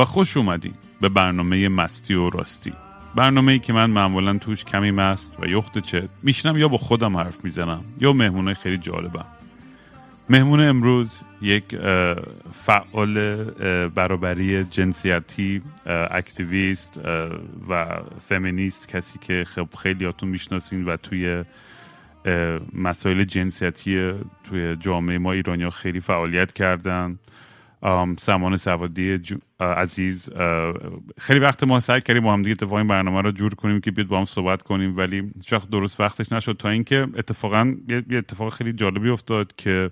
و خوش اومدین به برنامه مستی و راستی. برنامه ای که من معمولا توش کمی مست و یخت چت میشنم یا با خودم حرف می‌زنم یا مهمونه خیلی جالبم. مهمون امروز یک فعال برابری جنسیتی اکتیویست و فمینیست کسی که خب خیلیاتون می‌شناسین و توی مسائل جنسیتی توی جامعه ما ایرانیا خیلی فعالیت کردن. سمان سوادی عزیز خیلی وقت ما سعی کردیم با هم دیگه اتفاقی برنامه رو جور کنیم که بیاد با هم صحبت کنیم ولی چخ درست وقتش نشد تا اینکه اتفاقا یه اتفاق خیلی جالبی افتاد که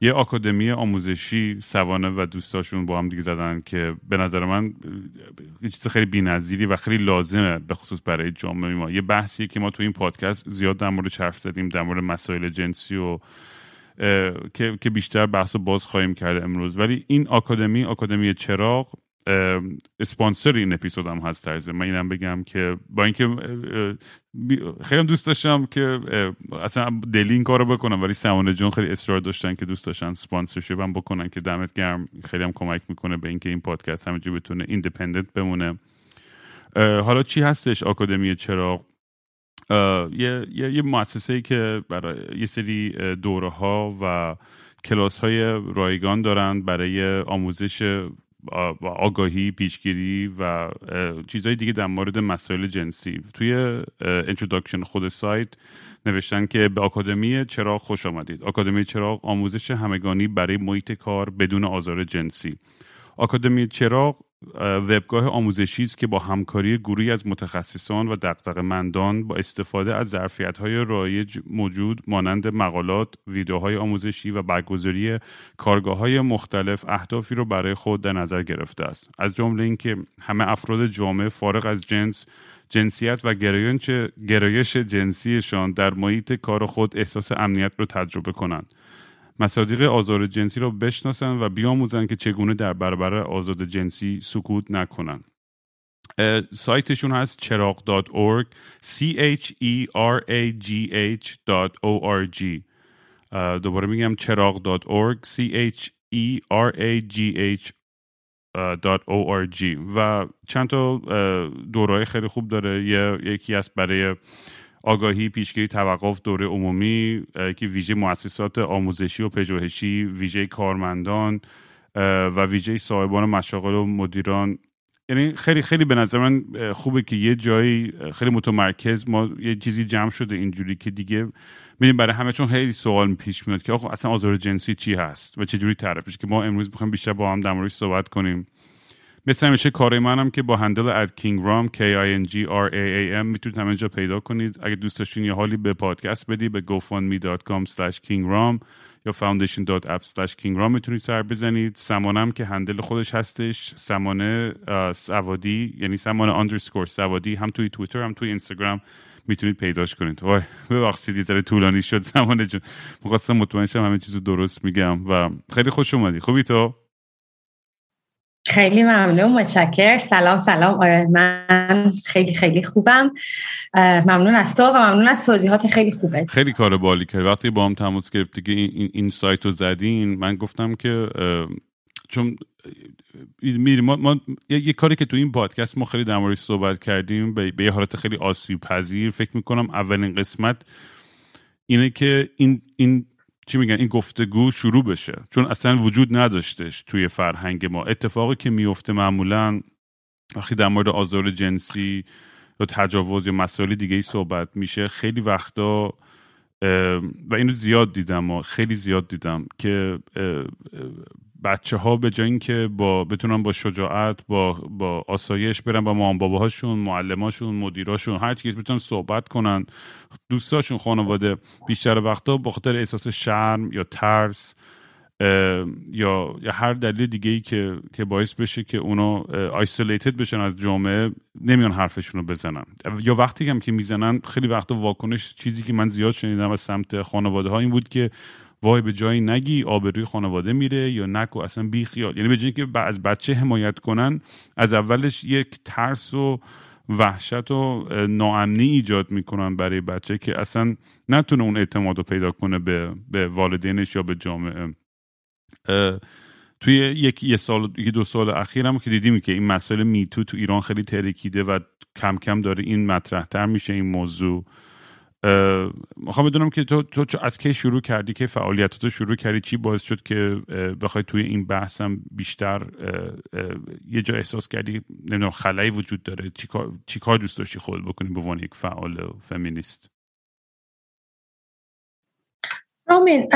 یه آکادمی آموزشی سوانه و دوستاشون با هم دیگه زدن که به نظر من یه چیز خیلی بی‌نظیری و خیلی لازمه به خصوص برای جامعه ما. یه بحثی که ما تو این پادکست زیاد در مورد حرف زدیم در مورد مسائل جنسی و که که بیشتر بحث باز خواهیم کرد امروز. ولی این آکادمی آکادمی چراغ اسپانسر این اپیزود هم هست ترزه من اینم بگم که با اینکه خیلی دوست داشتم که اصلا دلی این کارو بکنم ولی سمانه جون خیلی اصرار داشتن که دوست داشتن sponsorship هم بکنن که دمت گرم. خیلی هم کمک می‌کنه به اینکه این پادکست همینجوری بتونه independent بمونه. حالا چی هستش آکادمی چراغ؟ یه, یه, یه مؤسسه که برای یه سری دوره ها و کلاس های رایگان دارن برای آموزش آگاهی پیشگیری و چیزهای دیگه در مورد مسائل جنسی. توی introduction خود سایت نوشتن که به آکادمی چراغ خوش آمدید. آکادمی چراغ آموزش همگانی برای محیط کار بدون آزار جنسی. آکادمی چراغ وبگاه آموزشی است که با همکاری گروهی از متخصصان و دغدغه مندان با استفاده از ظرفیت های رایج موجود مانند مقالات، ویدیوهای آموزشی و برگزاری کارگاه های مختلف اهدافی را برای خود در نظر گرفته است. از جمله اینکه همه افراد جامعه فارغ از جنس جنسیت و گرایش جنسیشان در محیط کار خود احساس امنیت را تجربه کنند. مصادیق آزار جنسی را بشناسند و بیاموزند که چگونه در برابر آزاد جنسی سکوت نکنند سایتشون هست چراغ.org c h e r a g h.org دوباره میگم چراغ.org c h e r a g h .org و چند تا دورای خیلی خوب داره. یکی از برای آگاهی پیشگیری توقف دوره عمومی که ویژه مؤسسات آموزشی و پژوهشی ویژه کارمندان و ویژه صاحبان مشاغل و مدیران. یعنی خیلی خیلی به نظر من خوبه که یه جایی خیلی متمرکز ما یه چیزی جمع شده اینجوری که دیگه میدیم برای همه چون خیلی سوال پیش میاد که آخه اصلا آزار جنسی چی هست و چه جوری تعریفش که ما امروز می‌خوایم بیشتر با هم در صحبت کنیم. مثل همیشه کار منم که با هندل اد کینگ رام K I N G R A A M می‌تونید همینجا پیدا کنید. اگه دوست داشتین یه حالی به پادکست بدی به gofundme.com slash kingram یا foundation.app slash kingram می‌تونید سر بزنید. سمانم که هندل خودش هستش سمانه سوادی یعنی سمانه اندرسکور سوادی. هم توی تویتر هم توی اینستاگرام می‌تونید پیداش کنید. وای ببخشید یه طولانی شد سمانه جون. می‌خواستم مطمئن شم همه چیزو درست میگم و خیلی خوش اومدی. خوبی تو؟ خیلی ممنون متشکر سلام سلام. آره من خیلی خیلی خوبم. ممنون از تو و ممنون از توضیحات خیلی خوبه خیلی کار بالی کرد. وقتی با هم تماس گرفتی که این, این سایت رو زدین من گفتم که چون میری ما, ما یه, کاری که تو این پادکست ما خیلی در موردش صحبت کردیم به, یه حالت خیلی آسیب پذیر فکر می‌کنم اولین قسمت اینه که این این چی میگن؟ این گفتگو شروع بشه. چون اصلا وجود نداشتش توی فرهنگ ما. اتفاقی که میفته معمولا وقتی در مورد آزار جنسی یا تجاوز یا مسائل دیگه ای صحبت میشه خیلی وقتا و اینو زیاد دیدم و خیلی زیاد دیدم که بچه ها به جای اینکه با بتونن با شجاعت با با آسایش برن با مام باباهاشون معلماشون مدیراشون هر چیز بتونن صحبت کنن دوستاشون خانواده بیشتر وقتا با خاطر احساس شرم یا ترس یا یا هر دلیل دیگه ای که که باعث بشه که اونا آیسولیتد بشن از جامعه نمیان حرفشون رو بزنن. یا وقتی هم که می‌زنن خیلی وقتا واکنش چیزی که من زیاد شنیدم از سمت خانواده ها این بود که وای به جایی نگی آبروی خانواده میره یا نکو اصلا بی خیال. یعنی به جایی که از بچه حمایت کنن از اولش یک ترس و وحشت و ناامنی ایجاد می‌کنن برای بچه که اصلا نتونه اون اعتماد رو پیدا کنه به, به والدینش یا به جامعه. توی یک یه سال یک دو سال اخیر هم که دیدیم که این مسئله میتو تو ایران خیلی ترکیده و کم کم داره این مطرحتر میشه این موضوع. می‌خوام بدونم که تو, تو از کی شروع کردی؟ که فعالیت تو شروع کردی؟ چی باعث شد که بخوای توی این بحثم بیشتر یه جا احساس کردی؟ نمی‌دونم خلایی وجود داره. چی کار دوست داشتی خود بکنی به عنوان یک فعال فمینیست؟ رامین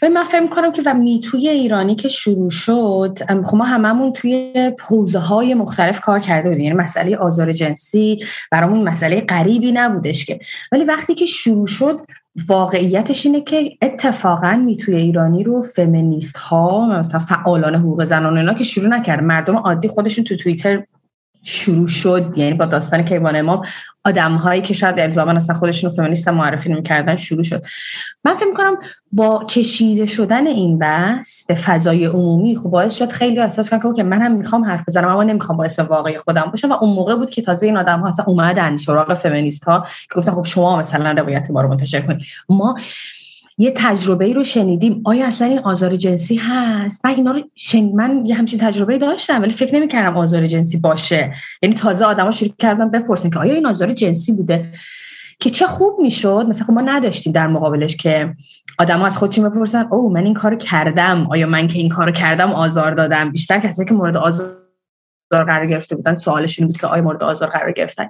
به من فکر کنم که و میتوی ایرانی که شروع شد خب ما هممون توی حوزه های مختلف کار کرده بودیم یعنی مسئله آزار جنسی برامون مسئله غریبی نبودش که. ولی وقتی که شروع شد واقعیتش اینه که اتفاقا میتوی ایرانی رو فمینیست ها مثلا فعالان حقوق زنان اینا که شروع نکرد مردم عادی خودشون تو توییتر شروع شد یعنی با داستان کیوان امام آدم هایی که شاید الزاما اصلا خودشون فمینیست معرفی نمی‌کردن شروع شد. من فکر می‌کنم با کشیده شدن این بحث به فضای عمومی خب باعث شد خیلی احساس کنم که من هم می‌خوام حرف بزنم اما نمی‌خوام باعث به واقعی خودم باشم. و اون موقع بود که تازه این آدم ها اصلا اومدن سراغ فمینیست ها که گفتن خب شما مثلا روایت ما رو منتشر کنید. ما یه تجربه ای رو شنیدیم. آیا اصلا این آزار جنسی هست؟ من اینا رو شن... من یه همچین تجربه داشتم ولی فکر نمی‌کردم آزار جنسی باشه. یعنی تازه آدما شروع کردن بپرسن که آیا این آزار جنسی بوده؟ که چه خوب می‌شد. مثلا خب ما نداشتیم در مقابلش که آدما از خودشون بپرسن او من این کارو کردم. آیا من که این کارو کردم آزار دادم؟ بیشتر کسایی که مورد آزار قرار گرفته بودن. سوالشون بود که آیا مورد آزار قرار گرفتن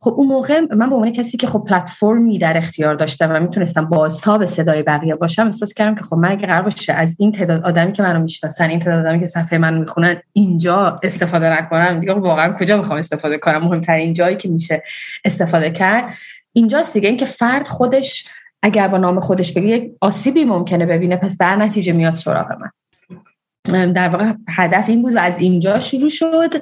خب اون موقع من به عنوان کسی که خب پلتفرمی در اختیار داشتم و می‌تونستم بازتاب صدای بقیه باشم احساس کردم که خب من اگه قرار باشه از این تعداد آدمی که منو می‌شناسن این تعداد آدمی که صفحه من می‌خونن اینجا استفاده نکنم. دیگه واقعا کجا می‌خوام استفاده کنم؟ مهمترین جایی که میشه استفاده کرد اینجاست دیگه. اینکه فرد خودش اگر با نام خودش بگه یک آسیبی ممکنه ببینه پس در نتیجه میاد سراغ من. در واقع هدف این بود و از اینجا شروع شد.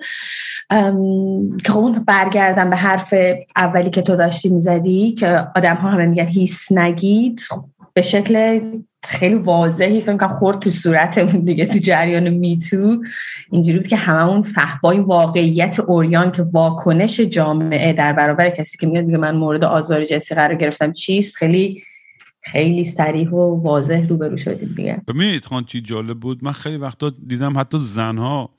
که خب برگردم به حرف اولی که تو داشتی می‌زدی که آدم ها همه میگن هیس نگید. خب به شکل خیلی واضحی فکر کنم خورد تو صورتمون دیگه تو جریان میتو. اینجوری بود که هممون فهم این واقعیت اوریان که واکنش جامعه در برابر کسی که میاد میگه من مورد آزار جنسی قرار گرفتم چیست؟ خیلی خیلی سریح و واضح روبرو شدیم دیگه. ببینید خان چی جالب بود؟ من خیلی وقتا دیدم حتی زنها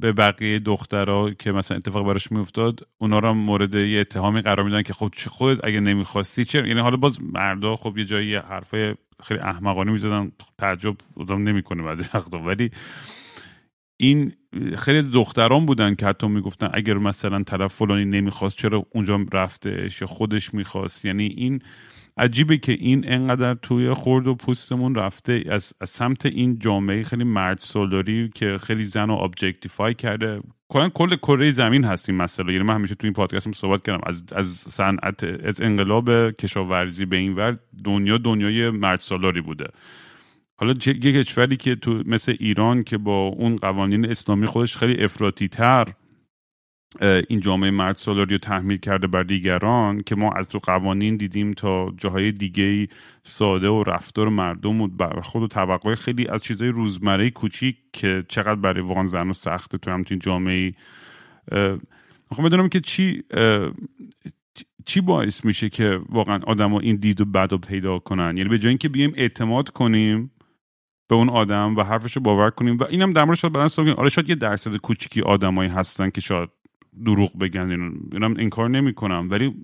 به بقیه دخترها که مثلا اتفاق براش میافتاد اونا رو مورد یه اتهامی قرار میدن که خب چه خودت اگه نمی‌خواستی چه یعنی حالا باز مردا خب یه جایی حرفای خیلی احمقانه می‌زدن تعجب آدم نمی‌کنه بعضی وقتا. ولی این خیلی دختران بودن که حتی می‌گفتن اگر مثلا طرف فلانی نمی‌خواست چرا اونجا رفتش یا خودش می‌خواست؟ یعنی این عجیبه که این انقدر توی خون و پوستمون رفته از, از سمت این جامعه خیلی مرد سالاری که خیلی زن رو objectify کرده. کلا کل کره زمین هست این مسئله. یعنی من همیشه تو این پادکستم صحبت کردم. از از صنعت از انقلاب کشاورزی به این ور دنیا دنیای مرد سالاری بوده. حالا یک کشوری که تو مثل ایران که با اون قوانین اسلامی خودش خیلی افراطی تر این جامعه مرد سالاری رو تحمیل کرده بر دیگران که ما از تو قوانین دیدیم تا جاهای دیگه ساده و رفتار مردم و خود و توقع خیلی از چیزهای روزمره کوچیک که چقدر برای وان زن و سخته تو همچین جامعه می‌خوام بدونم که چی چی باعث میشه که واقعا آدما این دید و بد رو پیدا کنن؟ یعنی به جای اینکه بیایم اعتماد کنیم به اون آدم و حرفش رو باور کنیم و اینم در مورد شاید بعدا آره شاید یه درصد کوچیکی آدمایی هستن که شاید دروغ بگن اینم این کار نمی‌کنم. ولی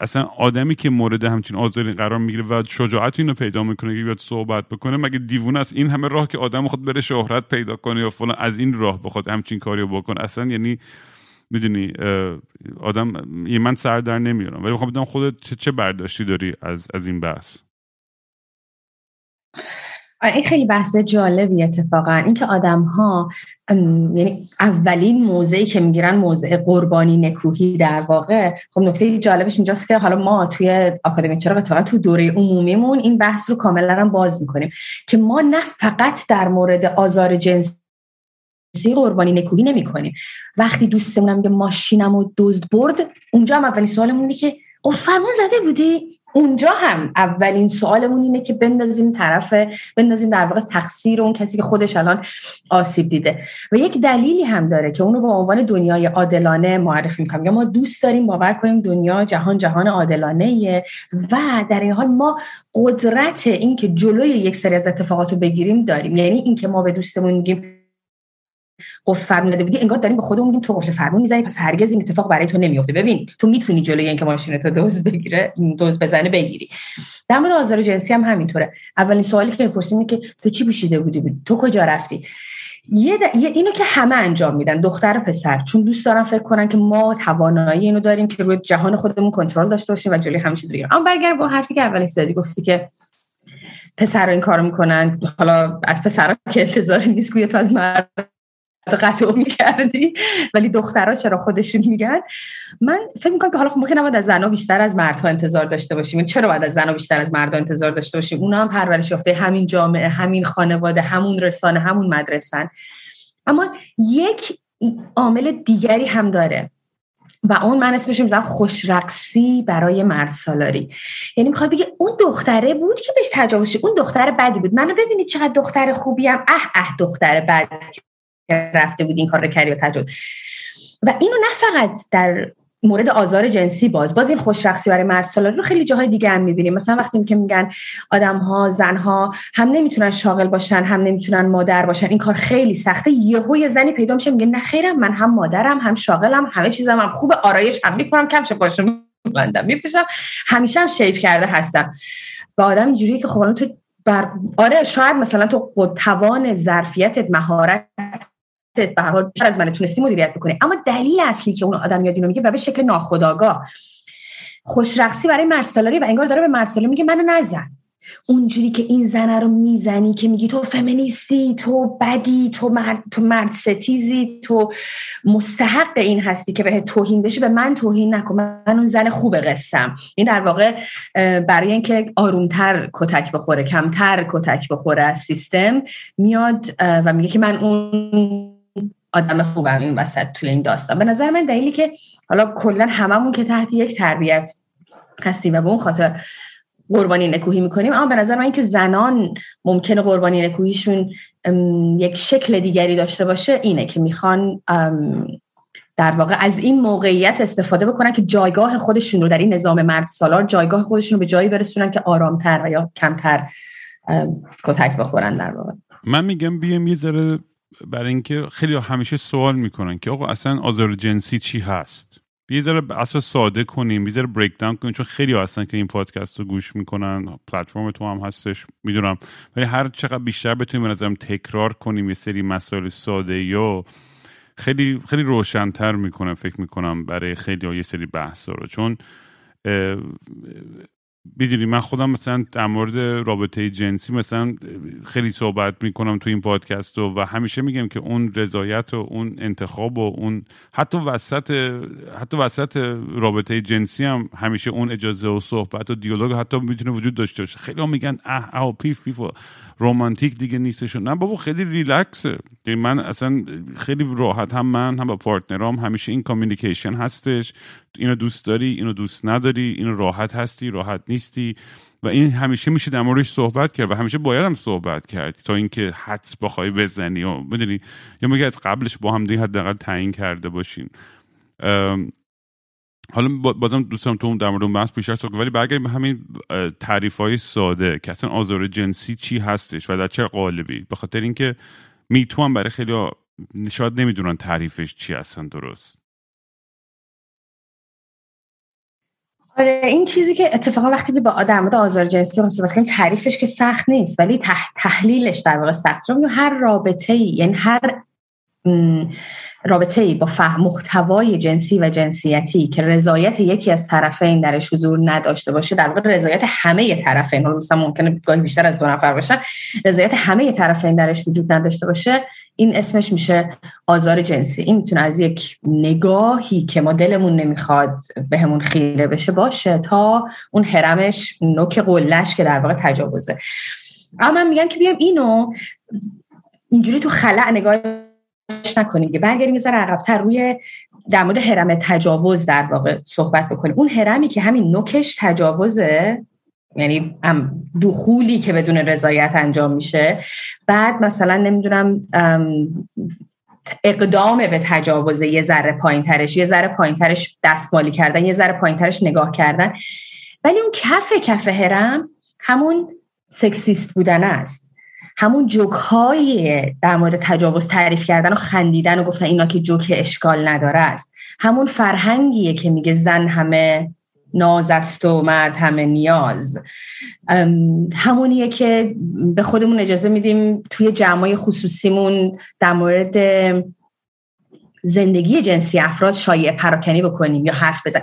اصلا آدمی که مورد همچین آزاری قرار می‌گیره و شجاعت اینو پیدا می‌کنه که بیاد صحبت بکنه مگه دیوونه است؟ این همه راه که آدم خود بره شهرت پیدا کنه یا فلان از این راه بخواد همچین کاریو بکنه. اصلا یعنی می‌دونی آدم یه من سر در نمیارم. ولی می‌خوام بدونم خودت چه برداشتی داری از از این بحث؟ این خیلی بحث جالبی اتفاقا. اینکه آدم ها یعنی اولین موضعی که می‌گیرن موضع قربانی نکوهی در واقع. خب نکته جالبش اینجاست که حالا ما توی آکادمی چرا اتفاقا تو دوره عمومیمون این بحث رو کاملا هم باز می‌کنیم. که ما نه فقط در مورد آزار جنسی قربانی نکوهی نمی کنیم وقتی دوستمونم میگه ماشینم و دزد برد اونجا هم اولین سوالمون اینه که فرمان زده بودی؟ اونجا هم اولین سوالمون اینه که بندازیم طرف بندازیم در واقع تقصیر اون کسی که خودش الان آسیب دیده. و یک دلیلی هم داره که اونو به عنوان دنیای عادلانه معرفی می‌کنم. یا ما دوست داریم باور کنیم دنیا جهان جهان عادلانه و در این حال ما قدرت اینکه جلوی یک سری از اتفاقات رو بگیریم داریم. یعنی اینکه ما به دوستمون میگیم قفل فرمون داده بودی انگار داریم به خودمون میگیم تو قفل فرمون می‌زنی پس هرگز این اتفاق برای تو نمیفته ببین تو می‌تونی جلوی اینکه ماشین تو دوز بگیره دوز بزنه بگیری. در مورد آزار جنسی هم همینطوره. اولین سوالی که می‌پرسیم که تو چی پوشیده بودی؟ تو کجا رفتی؟ یه, اینو که همه انجام میدن دختر و پسر. چون دوست دارن فکر کنن که ما توانایی اینو داریم که روی جهان خودمون کنترل داشته باشیم و جلوی همه چیز بگیریم. اما برگردیم با حرفی که اول زدی گفتی که پسر این کارو می‌کنن. حالا از پسرها که انتظاری نیست گویا تو از مرد قطع می‌کردی؟ ولی دخترها چرا خودشون میگن؟ من فکر می‌کنم که حالا خب ممکن نباید از زنها بیشتر از مردها انتظار داشته باشیم. چرا باید از زنها بیشتر از مردها انتظار داشته باشیم؟ اونا هم پرورش یافته همین جامعه همین خانواده همون رسانه همون مدرسن. اما یک عامل دیگری هم داره و اون من اسمش می‌ذارم خوشرقصی برای مرد سالاری. یعنی می‌خواد بگه اون دختره بود که بهش تجاوز اون دختر بدی بود. منو ببینید چقدر دختر خوبیم. اه اه دختر بد رفته بود این کار رو کردی و تجربه. و اینو نه فقط در مورد آزار جنسی باز باز این خوشرخصی برای مرد سالاری رو خیلی جاهای دیگه هم می‌بینیم. مثلا وقتی که میگن آدم ها هم نمی‌تونن شاغل باشن هم نمی‌تونن مادر باشن. این کار خیلی سخته. یهو یه زنی پیدا میشه میگه نه خیرم من هم مادرم هم شاغلم همه چیزم هم خوب آرایش هم می‌کنم کمش پاشم بلندم میپوشم. همیشه هم شیف کرده هستم. و آدم اینجوریه که خب تو بر آره شاید مثلا تو توان ظرفیتت مهارت به هر حال از من تونستی مدیریت بکنی اما دلیل اصلی که اون آدم یاد اینو میگه و به شکل ناخودآگاه. خوشرخصی برای مرسالاری و انگار داره به مرسالاری میگه منو نزن. اونجوری که این زنه رو می‌زنی که میگی تو فمینیستی تو بدی تو مرد, تو مرد ستیزی تو مستحق این هستی که به توهین بشه. به من توهین نکن. من اون زن خوب قصم این در واقع برای اینکه آرومتر کتک بخوره کمتر کتک بخوره از سیستم میاد و میگه که من اون آدم خوبم این وسط توی این داستان. به نظر من دلیلی که حالا کلا هممون که تحت یک تربیت هستیم و به اون خاطر قربانی نکوهی می‌کنیم اما به نظر من اینکه زنان ممکنه قربانی نکوهیشون یک شکل دیگری داشته باشه اینه که می‌خوان در واقع از این موقعیت استفاده بکنن که جایگاه خودشون رو در این نظام مرد سالار جایگاه خودشون رو به جایی برسونن که آرامتر و یا کمتر کتک بخورن در واقع. من میگم بیام یه ذره برای اینکه خیلی همیشه سوال می‌کنن که آقا اصلا آزار جنسی چی هست؟ یه ذره اصلا ساده کنیم یه ذره بریک داون کنیم چون خیلی هستن که این پادکست رو گوش می‌کنن پلتفرم تو هم هستش می‌دونم. ولی هر چقدر بیشتر بتونیم نظرم تکرار کنیم یه سری مسائل ساده یا خیلی خیلی روشنتر می‌کنه فکر می‌کنم برای خیلی یه سری بحث رو. چون می‌دونی من خودم مثلا در مورد رابطه جنسی مثلا خیلی صحبت می‌کنم تو این پادکست و, و همیشه میگم که اون رضایت و اون انتخاب و اون حتی وسط حتی وسط رابطه جنسی هم همیشه اون اجازه و صحبت و دیالوگ حتی می‌تونه وجود داشته باشه. خیلی هم میگن اه اه پیف پیف رومانتیک دیگه نیستش نه بابا خیلی ریلکسه. یعنی من اصلا خیلی راحت هم من هم با partner ام همیشه این communication هستش. اینو دوست داری اینو دوست نداری اینو راحت هستی راحت نیستی. و این همیشه میشه در موردش صحبت کرد و همیشه باید هم صحبت کرد تا اینکه حدس بخوای بزنی. و بدونی یا میگه از قبلش با هم دیگه حداقل تعیین کرده باشین. حالا بازم دوستم تو در مورد اون بحث بیشتر صحبت ولی برگردیم همین تعریف های ساده که اصلا آزار جنسی چی هستش و در چه قالبی. به خاطر اینکه میتو هم برای خیلی شاید نمی‌دونن تعریفش چی هستن درست؟ آره این چیزی که اتفاقا وقتی که با آدم آزار جنسی هم صحبت کنیم تعریفش که سخت نیست ولی تحلیلش در واقع سخت. هر رابطه ای یعنی هر رابطه با فهم محتوای جنسی و جنسیتی که رضایت یکی از طرفین درش حضور نداشته باشه در واقع رضایت همه طرفین حالا مثلا ممکنه گاهی بیشتر از دو نفر باشن رضایت همه طرفین درش وجود نداشته باشه این اسمش میشه آزار جنسی. این می‌تونه از یک نگاهی که ما دلمون نمی‌خواد بهمون خیره بشه باشه تا اون حرمش نوک قلش که در واقع تجاوزه. اما من میگم که بیام اینو اینجوری تو خلع نگاه نکنیم برگردیم یه عقبتر روی در مورد حرم تجاوز در واقع صحبت بکنیم. اون حرمی که همین نوکش تجاوزه یعنی دخولی که بدون رضایت انجام میشه بعد مثلا نمی‌دونم اقدام به تجاوز یه ذره پایین ترش یه ذره پایین ترش دستمالی کردن یه ذره پایین ترش نگاه کردن. ولی اون کف کف هرم همون سکسیست بودن است. همون جوک های در مورد تجاوز تعریف کردن و خندیدن و گفتن اینا که جوک اشکال نداره است. همون فرهنگیه که میگه زن همه ناز است و مرد همه نیاز. همونیه که به خودمون اجازه میدیم توی جمعای خصوصیمون در مورد زندگی جنسی افراد شایع پراکنی بکنیم یا حرف بزن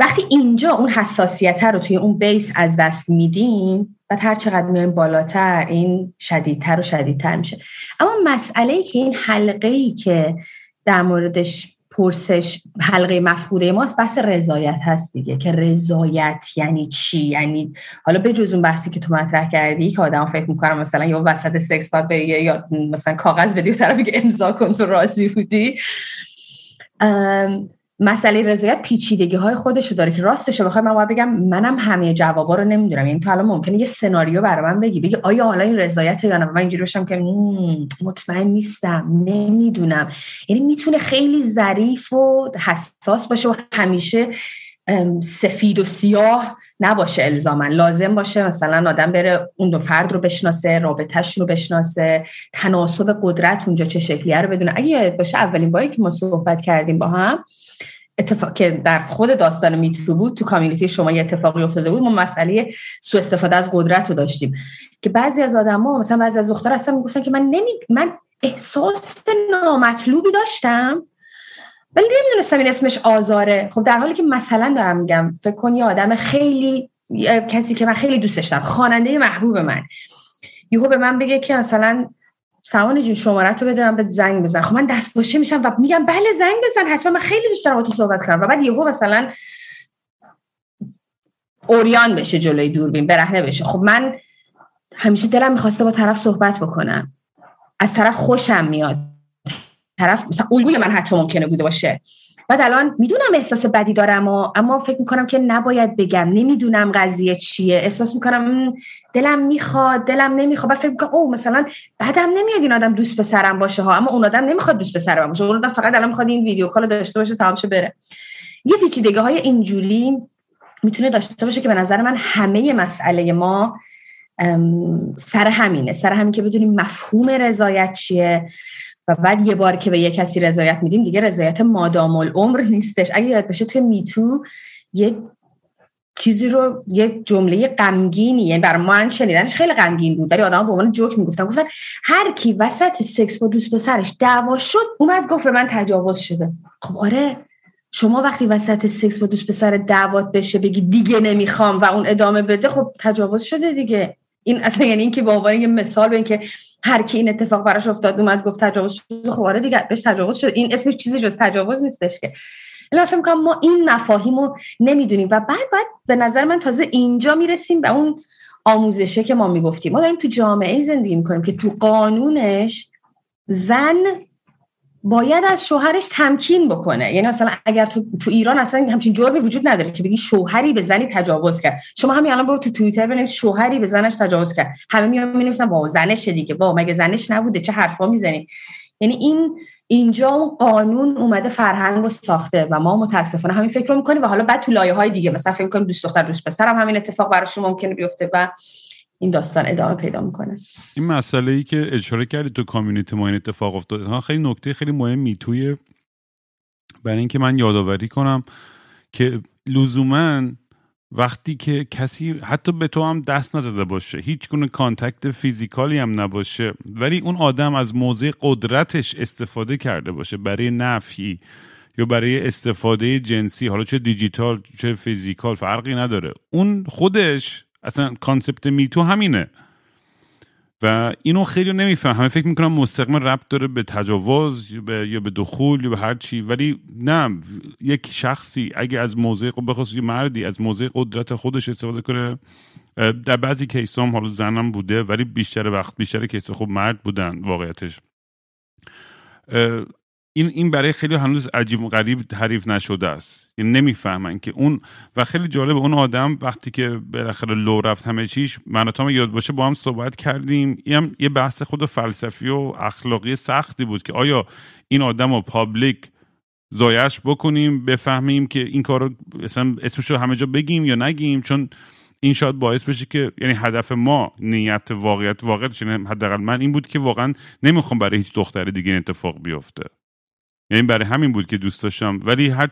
وقتی اینجا اون حساسیت رو توی اون بیس از دست میدیم و هر چقدر میایم بالاتر این شدیدتر و شدیدتر میشه. اما مسئله ای که این حلقه ای که در موردش پرسش حلقه مفقوده ماست بحث رضایت هست دیگه که رضایت یعنی چی؟ یعنی حالا به جز اون بحثی که تو مطرح کردی که آدم فکر می‌کنم مثلا یا وسط سکس باید بری یا مثلا کاغذ بدی و که امضا کن تو راضی بودی. مسئله رضایت پیچیدگی های خودشو داره که راستشه بخوام من باید بگم منم همه جوابا رو نمی‌دونم. یعنی تو الان ممکنه یه سناریو برای من بگی بگی آیا حالا این رضایت یا نه؟ من اینجوری باشم که مطمئن نیستم نمی‌دونم. یعنی می‌تونه خیلی ظریف و حساس باشه و همیشه سفید و سیاه نباشه الزاما. لازم باشه مثلا آدم بره اون دو فرد رو بشناسه رابطهش رو بشناسه تناسب قدرت اونجا چه شکلیه رو بدونه. اگه باشه اولین باری که ما صحبت کردیم با هم اتفاق که در خود داستان میتو بود تو کامیونیتی شما یه اتفاقی افتاده بود ما مسئله سو استفاده از قدرت رو داشتیم. که بعضی از ها مثلا بعضی از دخترها اصلا می‌گفتن که من نمی من احساس نامطلوبی داشتم ولی نمی‌دونستم این اسمش آزاره. خب در حالی که مثلا دارم میگم فکر کن یه آدم خیلی کسی که من خیلی دوستش دارم خواننده محبوب من. یهو به من بگه که مثلا سوان جون شماره تو بده من به زنگ بزن خب من دست باشه میشم و میگم بله زنگ بزن حتما من خیلی دوست دارم تو صحبت کنم. و بعد یهو مثلا اوریان بشه جلوی دوربین برهنه بشه. خب من همیشه دلم می‌خواسته با طرف صحبت بکنم. از طرف خوشم میاد. طرف مثلا الگوی من حتی ممکنه بوده باشه. بعد الان می‌دونم احساس بدی دارم و اما فکر می‌کنم که نباید بگم. نمی‌دونم قضیه چیه. احساس می‌کنم دلم می‌خواد دلم نمی‌خواد. بعد فکر می‌کنم او مثلا بعدم نمیاد این آدم دوست پسرم باشه ها. اما اون آدم نمی‌خواد دوست پسرم باشه. اون آدم فقط الان می‌خواد این ویدیو کال داشته باشه تمام بره. یه پیچیدگی های اینجوری می‌تونه داشته باشه که به نظر من همه مسئله ما سر همینه. سر همین که بدونیم مفهوم رضایت چیه. و بعد یه بار که به یه کسی رضایت میدیم دیگه رضایت مادام العمر نیستش. اگه یاد باشه توی میتو یه چیزی رو یه جمله غمگینی یعنی برای من شنیدنش خیلی غمگین بود ولی آدم به عنوان جوک می‌گفتن گفتن هر کی وسط سکس با دوست پسرش دعوا شد اومد گفت به من تجاوز شده. خب آره شما وقتی وسط سکس با دوست پسر دعوات بشه بگی دیگه نمی‌خوام و اون ادامه بده خب تجاوز شده دیگه. این اصلا یعنی اینکه به عنوان یه مثال به اینکه هر کی این اتفاق براش افتاد اومد گفت تجاوز شده خب آره دیگه بهش تجاوز شد. این اسمش چیزی جز تجاوز نیستش که. الان فکر می‌کنم ما این مفاهیم رو نمی‌دونیم و بعد بعد به نظر من تازه اینجا می‌رسیم به اون آموزشه که ما می‌گفتیم. ما داریم تو جامعه زندگی می‌کنیم که تو قانونش زن باید از شوهرش تمکین بکنه. یعنی مثلا اگر تو, تو ایران اصلا همچین جرمی وجود نداره که بگی شوهری به زنی تجاوز کرد. شما همین الان برو تو توییتر بنویس شوهری به زنش تجاوز کرد. همه میان می‌نویسن با زنش دیگه. با مگه زنش نبوده؟ چه حرفا می‌زنی؟ یعنی این اینجا اون قانون اومده فرهنگ و ساخته و ما متاسفانه همین فکر رو می‌کنیم و حالا بعد تو لایه های دیگه مثلا فکر می‌کنیم دوست دختر دوست پسرم همین اتفاق براشون ممکنه بیفته و این داستان ادامه پیدا می‌کنه. این مسئله ای که اشاره کردی تو community ما این اتفاق افتاد. خیلی نکته خیلی مهمی توی برای اینکه من یادآوری کنم که لزوما وقتی که کسی حتی به تو هم دست نزده باشه هیچ گونه contact physical ی هم نباشه ولی اون آدم از موضع قدرتش استفاده کرده باشه برای نفی یا برای استفاده جنسی حالا چه دیجیتال چه physical فرقی نداره. اون خودش اصلا concept MeToo همینه. و اینو خیلی نمیفهم همه فکر می‌کنم مستقیم ربط داره به تجاوز یا به دخول یا به هر چی. ولی نه یک شخصی اگه از موضع بخواست یه مردی از موضع قدرت خودش استفاده کنه در بعضی کیس هم حالا زنم بوده ولی بیشتر وقت بیشتر کیس خب مرد بودن واقعیتش. این این برای خیلی هنوز عجیب و غریب تعریف نشده است. یعنی نمی‌فهمن که اون و خیلی جالب اون آدم وقتی که بالاخره لو رفت همه چیش من یاد باشه با هم صحبت کردیم. هم یه بحث خود فلسفی و اخلاقی سختی بود که آیا این آدم رو پابلیک زایش بکنیم بفهمیم که این کار مثلا اسمش رو همه جا بگیم یا نگیم؟ چون این شاید باعث بشه که یعنی هدف ما نیت واقعیت یعنی حداقل من این بود که واقعا نمی‌خوام برای هیچ دختر دیگه اتفاق بیفته. یعنی برای همین بود که دوست داشتم. ولی هر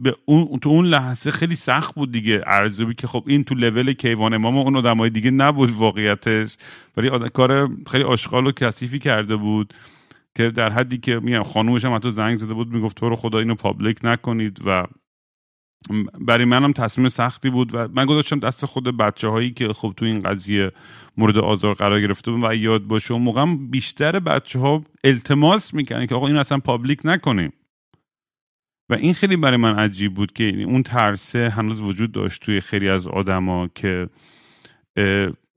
به اون تو اون لحظه خیلی سخت بود دیگه. ارزوبی که خب این تو لول کیوان امام اون آدمای دیگه نبود واقعیتش. ولی کار خیلی آشغال و کثیفی کرده بود که در حدی که میگم خانومش هم حتی زنگ زده بود می‌گفت تو رو خدا اینو public نکنید و برای منم تصمیم سختی بود و من گذاشتم دست خود بچه هایی که خب تو این قضیه مورد آزار قرار گرفته و یاد باشه. و موقع بیشتر بچه ها التماس می‌کنن که آقا این اصلا public نکنیم. و این خیلی برای من عجیب بود که اون ترسه هنوز وجود داشت توی خیلی از آدما که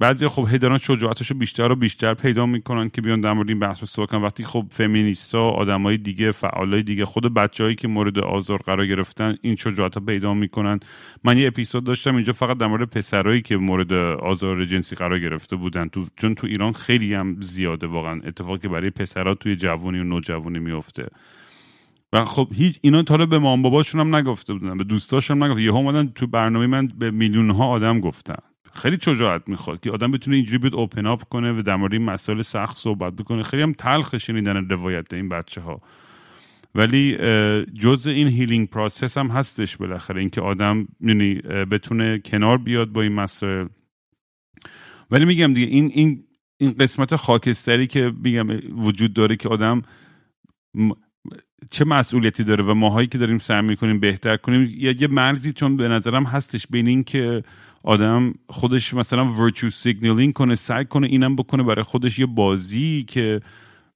بعضی خب هی شجاعتش رو بیشتر و بیشتر پیدا می‌کنن که بیان در مورد این بحث صحبت وقتی خب فمینیستا آدمای دیگه فعالای دیگه خود بچههایی که مورد آزار قرار گرفتن این شجاعت رو پیدا می‌کنن. من یه اپیزود داشتم اینجا فقط در مورد پسرایی که مورد آزار جنسی قرار گرفته بودن. تو چون تو ایران خیلی هم زیاده واقعا. اتفاقی برای پسرها توی جوونی و نوجوانی میفته و خب هیچ اینا تا به مام باباشون هم نگفته بودن. به دوستاشون هم یهو اومدن تو برنامه من به میلیون ها آدم گفتن. خیلی شجاعت می‌خواد که آدم بتونه اینجوری بیاد اوپن اپ کنه و در مورد این مسائل سخت صحبت بکنه. خیلی هم تلخ شنیدن روایت این بچه ها ولی جز این healing process هم هستش بالاخره. اینکه آدم یعنی بتونه کنار بیاد با این مسائل. ولی میگم دیگه این این این قسمت خاکستری که میگم وجود داره که آدم چه مسئولیتی داره و ماهایی که داریم سعی می‌کنیم بهتر کنیم یه مرزی چون به نظرم هستش بین این که آدم خودش مثلا virtue signaling کنه سعی کنه اینم بکنه برای خودش یه بازی که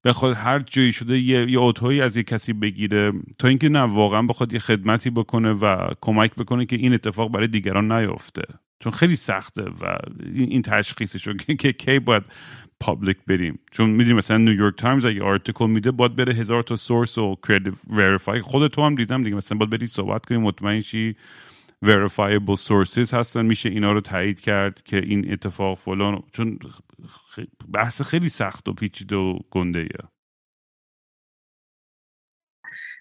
بخواد هر جایی شده یه, یه آتویی از یه کسی بگیره تا اینکه نه واقعا بخواد یه خدمتی بکنه و کمک بکنه که این اتفاق برای دیگران نیفته چون خیلی سخته و این تشخیصش که کی باید public بریم؟ چون می‌دونیم مثلا نیویورک تایمز اگه article میده باید بره هزار تا source و credit verify خود تو هم دیدم دیگه مثلا باید بری صحبت کنی مطمئن شی. Verifiable sources هستن. میشه اینا رو تایید کرد که این اتفاق فلان چون بحث خیلی سخت و پیچیده و گنده ایه.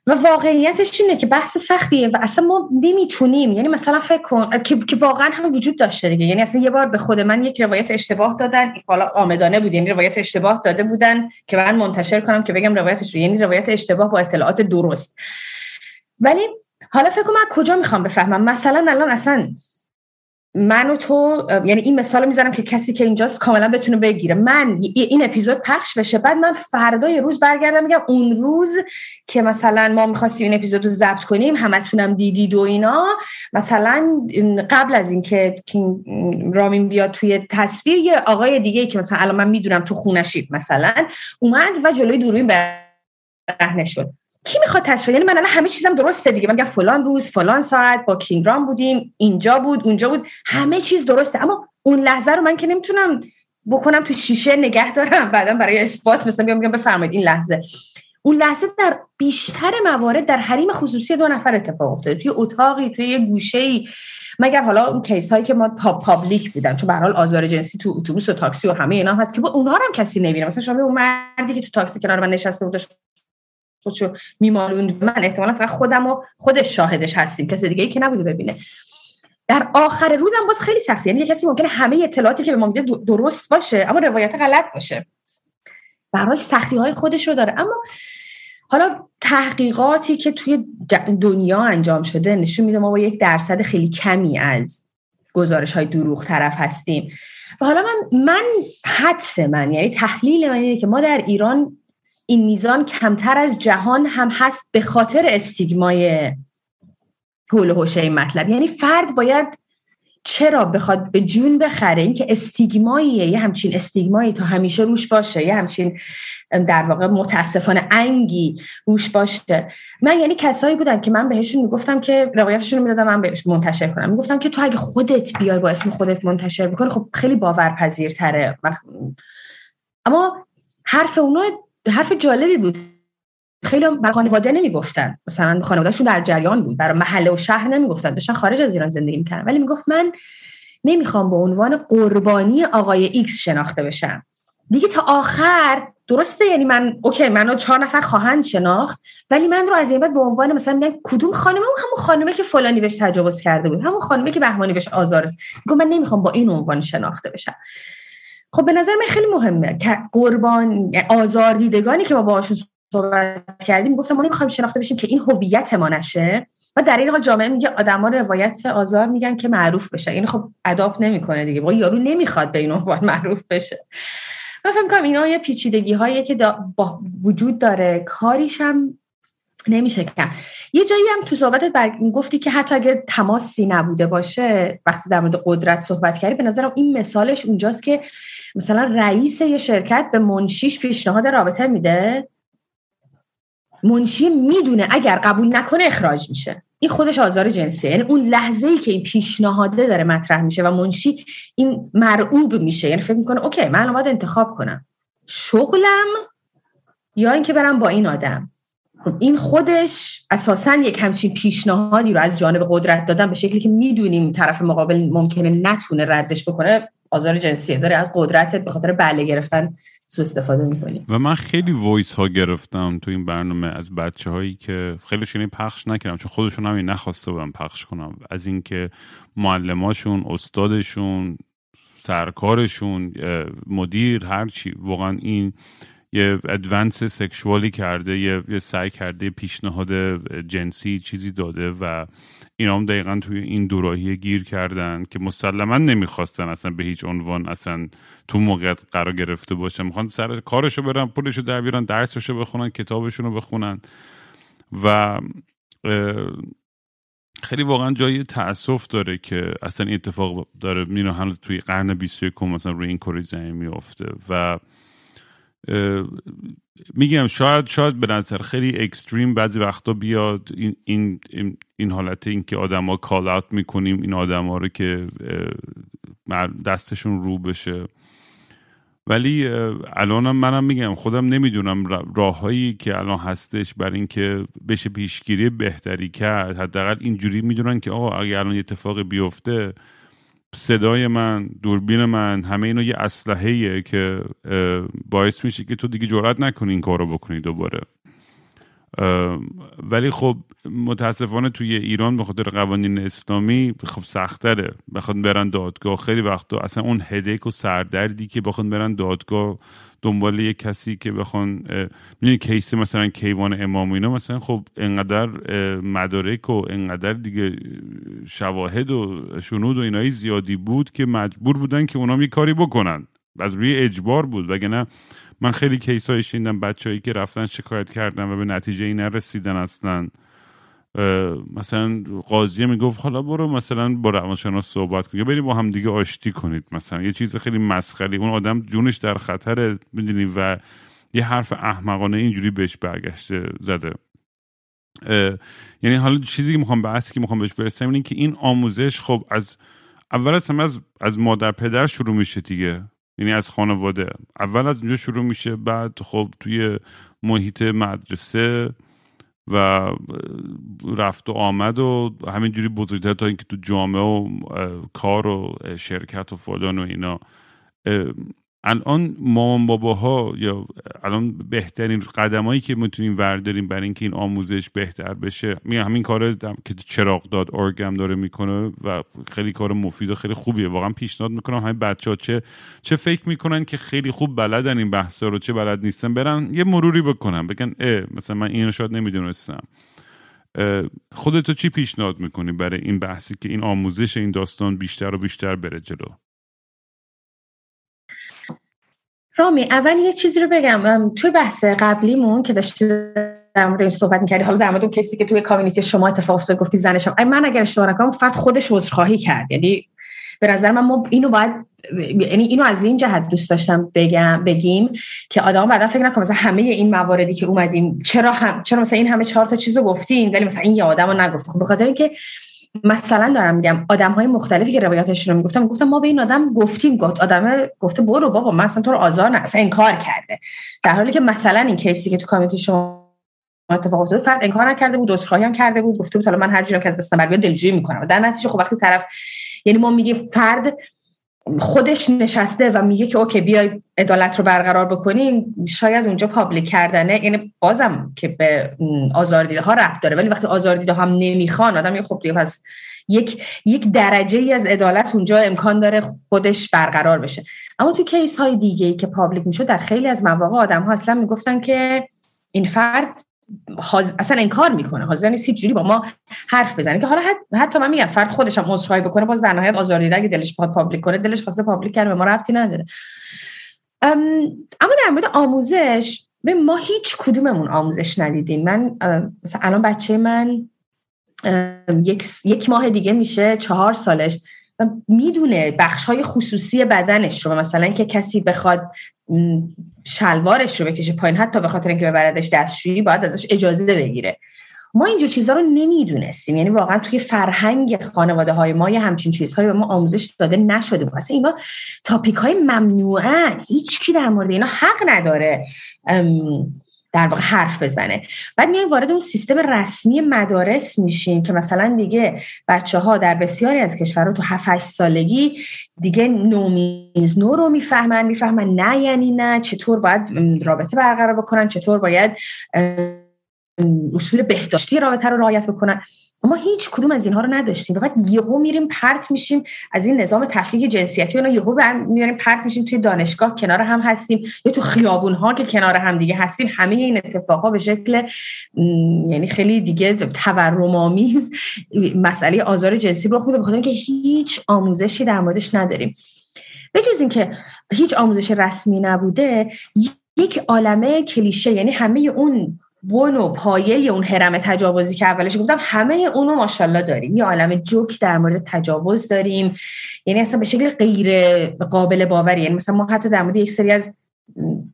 و واقعیتش اینه که بحث سختیه و اصلا ما نمی‌تونیم. یعنی مثلا فکر کن که, که واقعا هم وجود داشته دیگه. یعنی اصلا یه بار به خود من یک روایت اشتباه دادن. حالا آمدانه بود. یعنی روایت اشتباه داده بودن که من منتشر کنم که بگم روایتش یعنی روایت اشتباه با اطلاعات درست. ولی حالا فکر کنم کجا می‌خوام بفهمم؟ مثلا الان اصلا من و تو یعنی این مثال می‌زنم که کسی که اینجاست کاملا بتونه بگیره. من این اپیزود پخش بشه بعد من فردای روز برگردم میگم اون روز که مثلا ما می‌خواستیم این اپیزود رو ضبط کنیم همتونم دیدید و اینا. مثلا قبل از اینکه رامین بیاد توی تصویر یه آقای دیگه که مثلا الان من می‌دونم تو خونشید مثلا اومد و جلوی دوربین برهنه شد. کی می‌خواد تشریح یعنی من الان همه چیزم درسته دیگه. من فلان روز فلان ساعت با کینگرام بودیم اینجا بود اونجا بود. همه چیز درسته. اما اون لحظه رو من که نمی‌تونم بکنم تو شیشه نگه دارم. بعدا برای اثبات مثلا میگم بفرمایید این لحظه. اون لحظه در بیشتر موارد در حریم خصوصی دو نفر اتفاق افتاده. توی اتاقی توی یه گوشه ای مگر حالا اون case هایی که ما public بودن. چون به آزار جنسی تو اتوبوس و تاکسی و همه اینا هست که با اونها هم کسی نمیره مثلا شما اون مردی که تو تاکسی کنار من نشسته بود خودشو میمالوند به من. احتمالا فقط خودم و خودش شاهدش هستیم. کسی دیگه ای که نبوده ببینه. در آخر روزم باز خیلی سخته. یعنی کسی ممکنه همه اطلاعاتی که به ما میده درست باشه اما روایت غلط باشه. برای سختی های خودش رو داره. اما حالا تحقیقاتی که توی دنیا انجام شده نشون میده ما با یک درصد خیلی کمی از گزارش های دروغ طرف هستیم. و حالا من من حدس من یعنی تحلیل من اینه که ما در ایران این میزان کمتر از جهان هم هست به خاطر استیگمای حول حوشه این مطلب. یعنی فرد باید چرا بخواد به جون بخره؟ این که استیگماییه یه همچین استیگمایی تا همیشه روش باشه یه همچین در واقع متاسفانه انگی روش باشه. من یعنی کسایی بودن که من بهشون می‌گفتم که روایتشون رو می‌دادم من بهش منتشر کنم. می‌گفتم که تو اگه خودت بیای با اسم خودت منتشر بکنی خب خیلی باورپذیرتره. اما حرف اونا حرف جالبی بود. خیلی برای خانواده نمی‌گفتن. مثلا خانوادهشون در جریان بود. برای محله و شهر نمی‌گفتن. داشتن خارج از ایران زندگی می‌کردن. ولی می‌گفت من نمی‌خوام به عنوان قربانی آقای ایکس شناخته بشم. دیگه تا آخر درسته؟ یعنی من okay منو چهار نفر خواهند شناخت. ولی من رو از این بعد به عنوان مثلا میگن کدوم خانمه اون همون خانمه که فلانی بهش تجاوز کرده بود. همون خانمه که بهمانی بهش آزار است من نمی‌خوام با این عنوان شناخته بشم. خب به نظر من خیلی مهمه که قربان آزار دیدگانی که ما باهاشون صحبت کردیم گفتم ما نمی‌خوایم شناخته بشیم که این هویت ما نشه. و در این حال جامعه میگه آدما روایت آزار میگن که معروف بشه. این خب اداپت نمی‌کنه دیگه. با یارو نمی‌خواد به این عنوان معروف بشه. من فکر کنم اینا یه پیچیدگی هایی که با وجود داره. کاریش هم نمیشه کرد. یه جایی هم تو صحبتت بر... گفتی که حتی اگه تماسی نبوده باشه وقتی در مورد قدرت صحبت کردی به نظرم این مثالش اونجاست که مثلا رئیس یه شرکت به منشیش پیشنهاد رابطه میده. منشی می‌دونه اگر قبول نکنه اخراج میشه. این خودش آزار جنسیه. یعنی اون لحظه ای که این پیشنهاده داره مطرح میشه و منشی این مرعوب میشه. یعنی فکر می‌کنه اوکی من انتخاب کنم. شغلم یا اینکه برم با این آدم. این خودش اساسا یک همچین پیشنهادی رو از جانب قدرت دادن به شکلی که می‌دونیم طرف مقابل ممکنه نتونه ردش بکنه آزار جنسیه داره از قدرتت به خاطر بله گرفتن سو استفاده می‌کنی. و من خیلی voice ها گرفتم تو این برنامه از بچه هایی که خیلی شنی پخش نکردم چون خودشون هم نخواسته بودم پخش کنم. از اینکه معلماشون استادشون سرکارشون مدیر هرچی واقعا این یه advance sexual ی کرده یه, یه سعی کرده پیشنهاد جنسی چیزی داده و اینا هم دقیقا توی این دوراهی گیر کردن که مسلما نمی‌خواستن اصلا به هیچ عنوان اصلا تو موقعیت قرار گرفته باشن. می‌خوان سر کارشو برن پولشو در بیارن درسشو بخونن کتابشون رو بخونن. و خیلی واقعا جای تاسف داره که اصلا این اتفاق داره میره هنوز توی قرن 21 مثلا روی این کره زمین میافته. و میگم شاید شاید به نظر خیلی اکستریم بعضی وقتا بیاد این این این حالت این که آدما کال اوت می‌کنیم این آدما رو که دستشون رو بشه. ولی الانم منم میگم خودم نمی‌دونم راههایی که الان هستش بر اینکه بشه پیشگیری بهتری کرد. حداقل اینجوری می‌دونن که آقا اگه الان اتفاقی بیفته صدای من دوربین من همه اینو یه اسلحه که باعث میشه که تو دیگه جرات نکنی این کار رو بکنی دوباره. ولی خب متاسفانه توی ایران به خاطر قوانین اسلامی خب سختره. بخواد برن دادگاه خیلی وقتا اصلا اون هدک و سردردی که بخواد برن دادگاه دنبال یه کسی که بخوان می‌دونی کیس مثلا کیوان امام اینا مثلا خب انقدر مدارک و انقدر دیگه شواهد و شنود و اینایی زیادی بود که مجبور بودن که اونا یه کاری بکنن. از روی اجبار بود وگرنه من خیلی کیس های شیندم بچههایی که رفتن شکایت کردن و به نتیجه ای نرسیدن اصلا. مثلا قاضی می‌گفت حالا برو مثلا با روانشناس صحبت کن یا بریم با هم دیگه آشتی کنید مثلا. یه چیز خیلی مسخری اون آدم جونش در خطره می‌دونی؟ و یه حرف احمقانه اینجوری بهش برگشته زده. یعنی حالا چیزی که می‌خوام بحثی که می‌خوام بهش برسم اینه که این آموزش خب از اول از از از مادر پدر شروع میشه دیگه. یعنی از خانواده. اول از اونجا شروع میشه بعد خب توی محیط مدرسه و رفت و آمد و همینجوری بزرگتر تا اینکه تو جامعه و کار و شرکت و فلان و اینا. الان مامان باباها یا الان بهترین قدمایی که می‌تونیم ورداریم برای اینکه این آموزش بهتر بشه می همین کار که چراغ داد ارگم داره می‌کنه و خیلی کار مفید و خیلی خوبیه. واقعا پیشنهاد می‌کنم همین بچه ها چه چه فکر می‌کنن که خیلی خوب بلدن این بحثا رو چه بلد نیستن برن یه مروری بکنن. بگن اه مثلا من اینو شاید نمی‌دونستم. خودتو چی پیشنهاد می‌کنی برای این بحثی که این آموزش این داستان بیشتر و بیشتر بره جلو؟ رامی اول یه چیزی رو بگم. توی بحث قبلیمون که داشتی در مورد این صحبت می‌کردی حالا در مورد اون کسی که توی کامیونیتی شما اتفاق افتاد گفتی زنشم من اگر اشتباه نکنم فرد خودش عذرخواهی کرد. یعنی به نظر من ما اینو باید یعنی اینو از این جهت دوست داشتم بگم بگیم که آدم بعدا فکر نکنه مثلا همه این مواردی که اومدیم چرا هم چرا مثلا این همه چهار تا چیزو گفتین ولی مثلا این یه آدمو نگفت. خب به خاطر اینکه مثلا دارم میگم آدم های مختلفی که روایتش رو می‌گفتم گفتم ما به این آدم گفتیم گفت آدم گفته برو بابا من اصلا تو رو آزار نه اصلا انکار کرده. در حالی که مثلا این case ی که تو community شما اتفاق افتاد فرد انکار نکرده بود عذرخواهی هم کرده بود گفته بود حالا من هر جوری که از دستم بر دلجویی می‌کنم. در نتیجه خب وقتی طرف یعنی ما میگه فرد خودش نشسته و میگه که okay بیای عدالت رو برقرار بکنیم شاید اونجا public کردنه. یعنی بازم که به آزاردیده ها ربط داره. ولی وقتی آزاردیده هم نمی‌خوان آدم خب دیگه پس یک یک درجه ای از عدالت اونجا امکان داره خودش برقرار بشه. اما تو case های دیگه ای که public میشه در خیلی از مواقع آدم ها اصلا می‌گفتن که این فرد اصلا انکار می‌کنه. حاضر نیست هیچ جوری با ما حرف بزنه. که حالا حتی من میگم فرد خودش هم عذرخواهی بکنه باز در نهایت آزاردیده اگه دلش بخواد public کنه دلش خواسته public کنه به ما ربطی نداره. اما در مورد آموزش به ما هیچ کدوممون آموزش ندیدیم. من مثلا الان بچه من یک, یک ماه دیگه میشه چهار سالش. می‌دونه بخش های خصوصی بدنش رو. مثلا اینکه کسی بخواد شلوارش رو بکشه پایین حتی به خاطر اینکه ببردش دستشویی باید ازش اجازه بگیره. ما اینجور چیزها رو نمی‌دونستیم. یعنی واقعا توی فرهنگ خانواده های ما یه همچین چیزهایی به ما آموزش داده نشده بود. اصلا اینا تاپیک های ممنوعن. هیچ کی در مورد اینا حق نداره. در واقع حرف بزنه. بعد میایم وارد اون سیستم رسمی مدارس میشیم که مثلا دیگه بچه ها در بسیاری از کشورها تو 7 سالگی دیگه نومیز نو رو می‌فهمن می‌فهمن نه یعنی نه چطور باید رابطه برقرار بکنن چطور باید اصول بهداشتی رابطه رو رعایت بکنن. ما هیچ کدوم از اینها رو نداشتیم. بعد یهو میریم پرت میشیم از این نظام تفکیک جنسیتی اون یهو میریم پرت میشیم توی دانشگاه کنار هم هستیم یا تو خیابون ها که کنار هم دیگه هستیم. همه این اتفاقا به شکل یعنی خیلی دیگه تورم آمیز مسئله آزار جنسی رخ میده بخاطر اینکه هیچ آموزشی در موردش نداریم. به جز اینکه هیچ آموزش رسمی نبوده یک عالمه کلیشه یعنی همه اون بن و پایه اون حرم تجاوزی که اولش گفتم همه اونو ماشاءالله داریم. یه عالم جوک در مورد تجاوز داریم. یعنی اصلا به شکل غیر قابل باوری. یعنی مثلا ما حتی در مورد یک سری از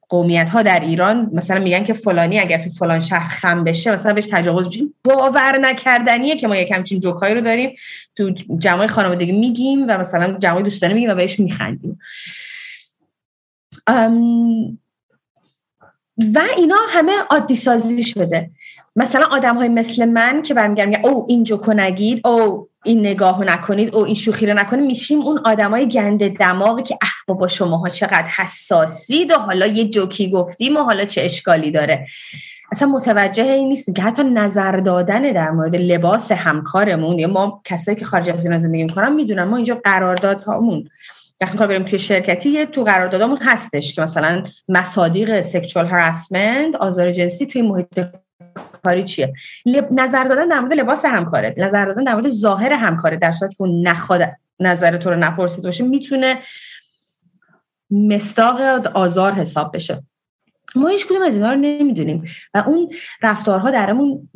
قومیت ها در ایران مثلا میگن که فلانی اگر تو فلان شهر خم بشه مثلا بهش تجاوز بشه باور نکردنیه که ما یک همچین جوکایی رو داریم. تو جمعای خانوادگی میگیم و مثلا جمعای دوستانه میگیم و بهش میخندیم. و اینا همه عادی سازی شده. مثلا آدم های مثل من که برمیگردم او این جوکو نگید او این نگاه نکنید او این شوخی رو نکنید. میشیم اون های گنده دماغی که اه بابا شماها چقدر حساسید و حالا یه جوکی گفتیم و حالا چه اشکالی داره. اصلا متوجه این نیستیم که حتی نظر دادن در مورد لباس همکارمون یا ما کسایی که خارج از ایران زندگی می‌کنن می‌دونن ما اینجا قراردادهامون وقتی می‌خوایم بریم توی شرکتی تو قراردادمون هستش که مثلا مصادیق سکشوال هراسمنت آزار جنسی توی محیط کاری چیه. نظر دادن در مورد لباس همکاره. نظر دادن در مورد ظاهر همکاره. در صورتی که اون نخواد نظر تو رو نپرسید باشه می‌تونه مستاق آزار حساب بشه. ما هیچ کدوم از اینا رو نمی‌دونیم. و اون رفتارها درمون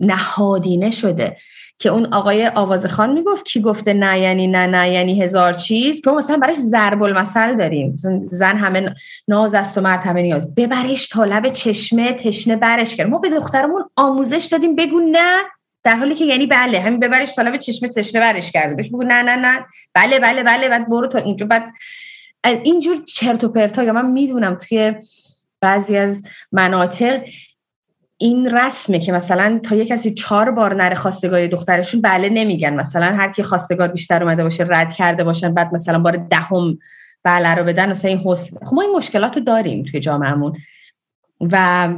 نهادینه شده که اون آقای آوازخان می‌گفت کی گفته نه یعنی نه نه یعنی هزار چیز. که مثلا براش ضرب المثل داریم. زن همه ناز است و مرد همه نیاز. ببرش تا چشمه تشنه برش کرد. ما به دخترمون آموزش دادیم بگو نه. در حالی که یعنی بله همین ببرش لب چشمه تشنه برش کرده. بهش بگو نه نه نه. بله بله بله بعد برو تا اینجا. بعد اینجور چرت و پرتا من می‌دونم توی بعضی از مناطق این رسمه که مثلا تا یه کسی چهار بار نره خواستگاری دخترشون بله نمیگن. مثلا هر کی خواستگار بیشتر اومده باشه رد کرده باشن بعد مثلا بار دهم بله رو بدن مثلا این حسن خب ما این مشکلات رو داریم توی جامعهمون و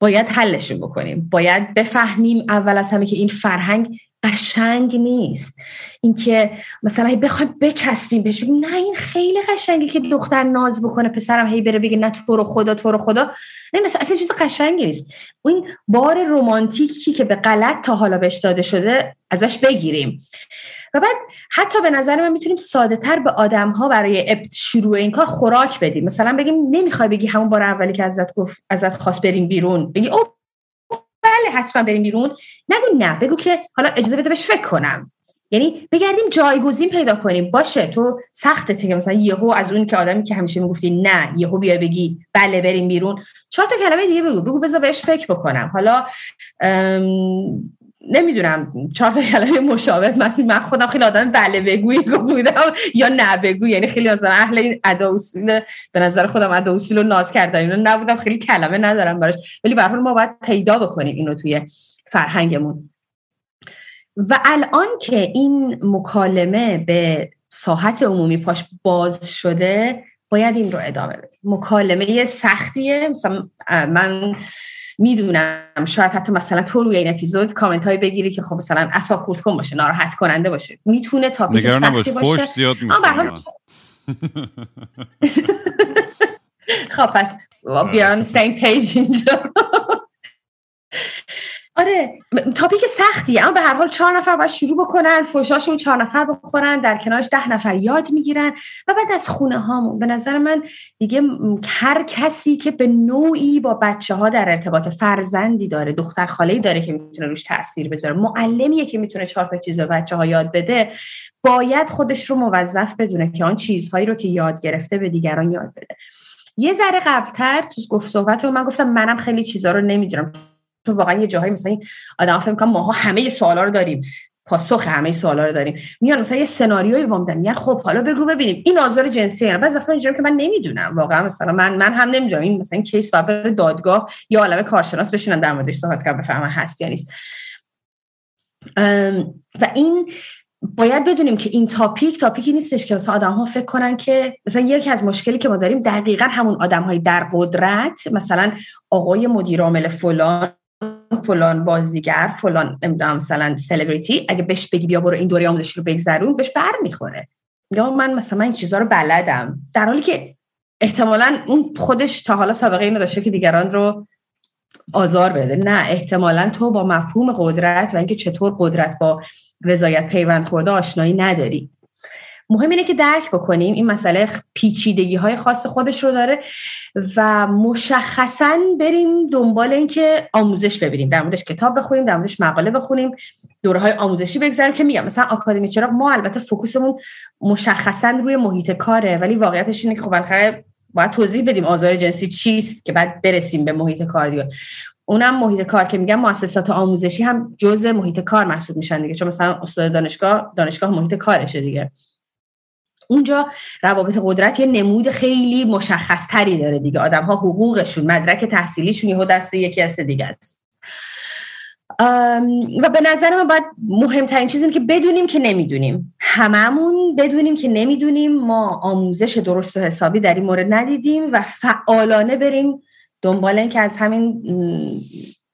باید حلشون بکنیم. باید بفهمیم اول از همه که این فرهنگ قشنگ نیست. اینکه مثلا بخوایم بچسبیم بهش بگیم نه این خیلی قشنگه که دختر ناز بکنه پسرم هی بره بگه نه تو رو خدا تو رو خدا. نه مثلا اصلا چیز قشنگی نیست. این بار رومانتیکی که به غلط تا حالا بهش داده شده ازش بگیریم. و بعد حتی به نظر من می‌تونیم ساده تر به آدم ها برای شروع این کار خوراک بدیم. مثلا بگیم نمی‌خوای بگی همون بار اولی که ازت گفت ازت خواست بریم بیرون. بگی او بله حتما بریم بیرون. نگو نه بگو که حالا اجازه بده بهش فکر کنم. یعنی بگردیم جایگزین پیدا کنیم. باشه تو سخته که مثلا یهو از اون که آدمی که همیشه می‌گفتی نه یهو بیا بگی بله بریم بیرون. چهار تا کلمه دیگه بگو. بگو بذار بهش فکر بکنم. حالا نمی‌دونم چهار تا کلمه مشابه. من من خودم خیلی آدم بله بگویی بودم یا نه بگو یعنی خیلی مثلا اهل این ادا اصول به نظر خودم ادا اصول رو ناز کردن اینو نبودم خیلی کلمه ندارم براش. ولی به ما باید پیدا بکنیم اینو توی فرهنگمون. و الان که این مکالمه به ساحت عمومی پاش باز شده باید این رو ادامه بدیم. مکالمه سختیه. مثلا من می‌دونم. شاید حتی مثلا تو روی این اپیزود کامنت های بگیری که خب مثلا اصاب خورد کن باشه ناراحت کننده باشه. می‌تونه تاپیک سختی باشه. زیاد خب پس بیان سیم پیج اینجا. آره تاپیک سختی اما به هر حال چهار نفر باید شروع بکنن فوشاشون چهار نفر بخورن در کنارش ده نفر یاد می‌گیرن و بعد از خونه هامون به نظر من دیگه هر کسی که به نوعی با بچه ها در ارتباط فرزندی داره دختر خاله داره که می‌تونه روش تاثیر بذاره معلمیه که می‌تونه چهار تا چیز به بچه ها یاد بده باید خودش رو موظف بدونه که آن چیزهایی رو که یاد گرفته به دیگران یاد بده. یه ذره قبلتر تو گفت صحبت رو من گفتم منم خیلی چیزها رو نمی‌دونم. تو واقعا یه جاهایی مثلا آدم فکر کنم ماها همه سوالا رو داریم. پاسخ همه سوالا رو داریم. میان مثلا یه سناریویی با میدن میگن خب حالا بگو ببینیم. این آزار جنسی یعنی بعضی وقتا اینجوری که من نمی‌دونم. واقعا مثلا من من هم نمی‌دونم. این مثلا کیس بابر دادگاه یا عالم کارشناس بشینن در موردش صحبت کنن بفهمن هست یا نیست. و این باید بدونیم که این تاپیک تاپیکی نیستش که مثلا آدم ها فکر کنن که مثلا یکی از مشکلی که ما داریم دقیقا همون آدم های در قدرت مثلا آقای مدیر عامل فلان فلان بازیگر فلان نمی‌دونم مثلا سلبریتی اگه بهش بگی بیا برو این دوره آموزشی رو بگذرون بهش بر می‌خوره. یا من مثلا این چیزها رو بلدم. در حالی که احتمالا اون خودش تا حالا سابقه اینو داشته که دیگران رو آزار بده. نه احتمالا تو با مفهوم قدرت و اینکه چطور قدرت با رضایت پیوند خورده آشنایی نداری. مهم اینه که درک بکنیم. این مسئله پیچیدگی های خاص خودش رو داره و مشخصا بریم دنبال اینکه آموزش ببینیم. در موردش کتاب بخونیم در موردش مقاله بخونیم دوره های آموزشی بگذاریم که میگم. مثلا آکادمی چرا ما البته فوکوسمون مشخصا روی محیط کاره ولی واقعیتش اینه که خب باید توضیح بدیم آزار جنسی چیست که بعد برسیم به محیط کار دیگه اونم محیط کار که میگم مؤسسات آموزشی هم جزء محیط کار محسوب میشن دیگه. چون مثلا استاد دانشگاه دانشگاه محیط کارشه دیگه. اونجا روابط قدرت یه نمود خیلی مشخص تری داره دیگه. آدم ها حقوقشون مدرک تحصیلیشون یهو دست یکی از دیگه است. و به نظر من باید مهمترین چیز که بدونیم که نمی‌دونیم. هممون بدونیم که نمی‌دونیم. ما آموزش درست و حسابی در این مورد ندیدیم و فعالانه بریم دنبال این که از همین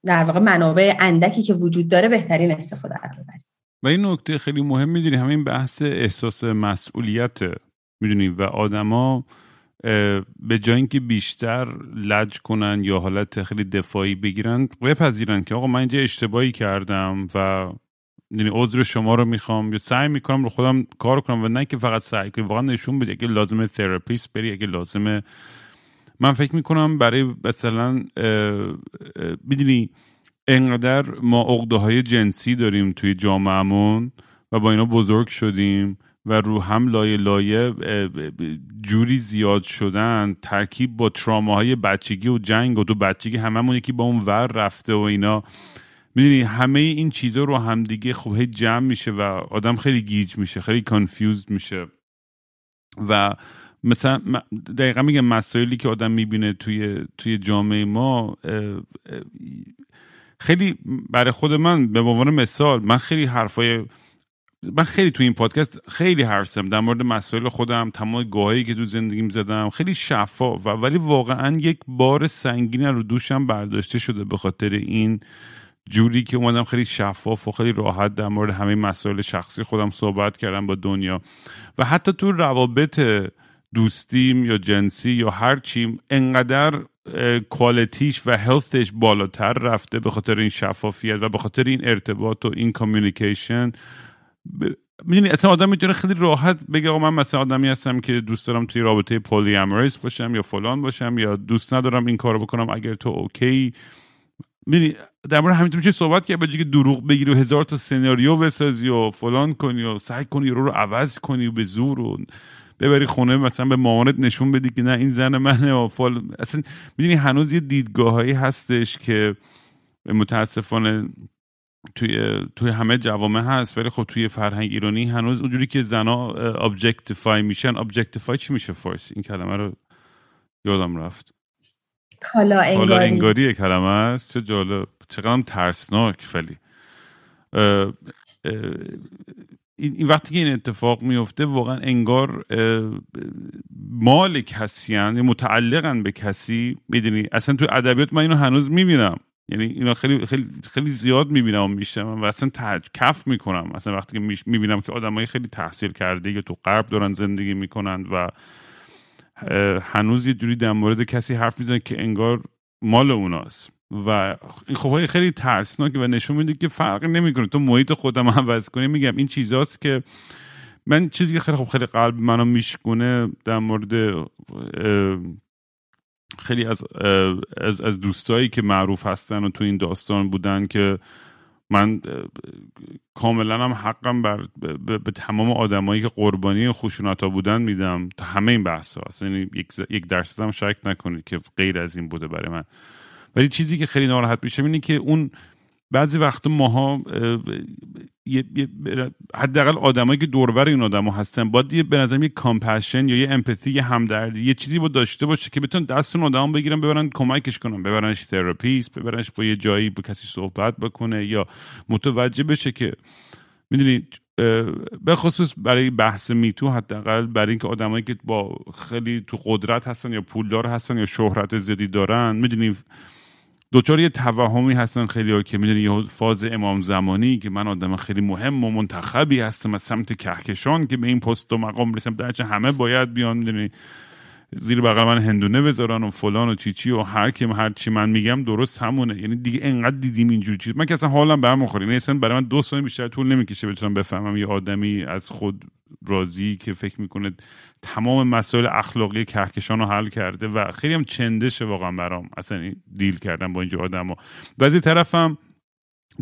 در واقع منابع اندکی که وجود داره بهترین استفاده رو ببریم. و این نکته خیلی مهم می‌دونی همین بحث احساس مسئولیت می‌دونی؟ و آدما به جای اینکه بیشتر لج کنن یا حالت خیلی دفاعی بگیرن بپذیرن که آقا من اینجا اشتباهی کردم و یعنی عذر شما رو می‌خوام یا سعی می‌کنم رو خودم کار کنم و نه که فقط سعی کنم واقعا نشون بده اگه لازمه تراپیست بری اگه لازمه من فکر می‌کنم برای مثلا می‌دونی؟ انقدر ما عقده های جنسی داریم توی جامعهمون و با اینا بزرگ شدیم و رو هم لایه لایه جوری زیاد شدن ترکیب با تراماهای بچگی و جنگ و تو بچگی هممون یکی با اون ور رفته و اینا. می‌دونی همه این چیزا رو همدیگه خب هی جمع میشه و آدم خیلی گیج میشه خیلی کانفیوزد میشه. و مثلا دقیقا میگم مسائلی که آدم می‌بینه توی توی جامعه ما خیلی برای خود من به عنوان مثال من خیلی حرفای من خیلی تو این پادکست خیلی حرف زدم. در مورد مسائل خودم تمام گاهی که تو زندگیم زدم خیلی شفاف و ولی واقعا یک بار سنگین رو دوشم برداشته شده به خاطر این جوری که اومدم خیلی شفاف و خیلی راحت در مورد همه مسائل شخصی خودم صحبت کردم با دنیا. و حتی تو روابط دوستیم یا جنسی یا هر چیم انقدر quality ش و health ش بالاتر رفته به خاطر این شفافیت و به خاطر این ارتباط و این communication ب... می‌دونی اصلا آدم می‌تونه خیلی راحت بگه آقا من مثلا آدمی هستم که دوست دارم توی رابطه polyamorous باشم یا فلان باشم یا دوست ندارم این کارو بکنم اگر تو okay. می‌دونی در مورد همین میشه صحبت کرد که دروغ بگی و هزار تا سناریو بسازی و فلان کنی و سعی کنی رو رو عوض کنی و به زور و ببری خونه مثلا به مامانت نشون بدی که نه این زن منه و فلان اصلا می‌دونی هنوز یه دیدگاهایی هستش که متاسفانه توی توی همه جوامع هست ولی خب توی فرهنگ ایرانی هنوز اونجوری که زنا objectify میشن objectify چی میشه فارسی؟ این کلمه رو یادم رفت. کالا انگاری. کالا انگاری کلمه است. چه جالب. چقدر ترسناک فلی این وقتی که این اتفاق میفته واقعا انگار مال کسی هن متعلقن به کسی می‌دونی؟ اصلا تو ادبیات من اینو هنوز می‌بینم. یعنی اینا خیلی خیلی خیلی زیاد می‌بینم و میشنم و اصلا تج... کف می‌کنم. اصلا وقتی که می‌بینم که آدمای خیلی تحصیل کرده یا تو غرب دارن زندگی می‌کنن و هنوز یه جوری در مورد کسی حرف می‌زنن که انگار مال اوناست. و این خب خیلی ترسناکه و نشون میده که فرقی نمی‌کنه. تو محیط خودم عوض کنی میگم این چیزاست که من چیزی که خیلی خوب خیلی قلب منو میشکونه در مورد خیلی از از, از دوستایی که معروف هستن و تو این داستان بودن که من کاملا هم حقم بر به, تمام آدمایی که قربانی خشونت ها بودن میدم. تا همه این بحث ها یعنی یک, یک درصد هم شک نکنید که غیر از این بوده برای من. ولی چیزی که خیلی ناراحت میشم اینه که اون بعضی وقت ماها حداقل آدمایی که دور و ور این آدما هستن باید یه به نظرم یه compassion یا یه empathy یه همدردی یه چیزی با داشته باشه که بتونن دست اون آدم بگیرن ببرن کمکش کنن ببرنش therapist ببرنش با یه جایی با کسی صحبت بکنه یا متوجه بشه که می‌دونید به خصوص برای بحث MeToo حداقل برای اینکه آدمایی که با خیلی تو قدرت هستن یا پولدار هستن یا شهرت زیادی دارن می‌دونی دوچار یه توهمی هستن خیلی ها که می‌دونی یه فاز امام زمانی که من آدم خیلی مهم و منتخبی هستم از سمت کهکشان که به این پست و مقام برسم درچه همه باید بیان می‌دونی. زیر بغل من هندونه بذارن و فلان و چیچی و هر کیم هر چی من میگم درست همونه. یعنی دیگه انقدر دیدیم اینجور چیز. من که اصلا حالم برمیخوره یعنی اصلا برای من دو سال بیشتر طول نمی‌کشه بتونم بفهمم یه آدمی از خود راضی که فکر می‌کنه تمام مسائل اخلاقی کهکشان رو حل کرده و خیلی هم چندشه واقعا برام. اصلا دیل کردم با اینجور آدم ها و از طرفم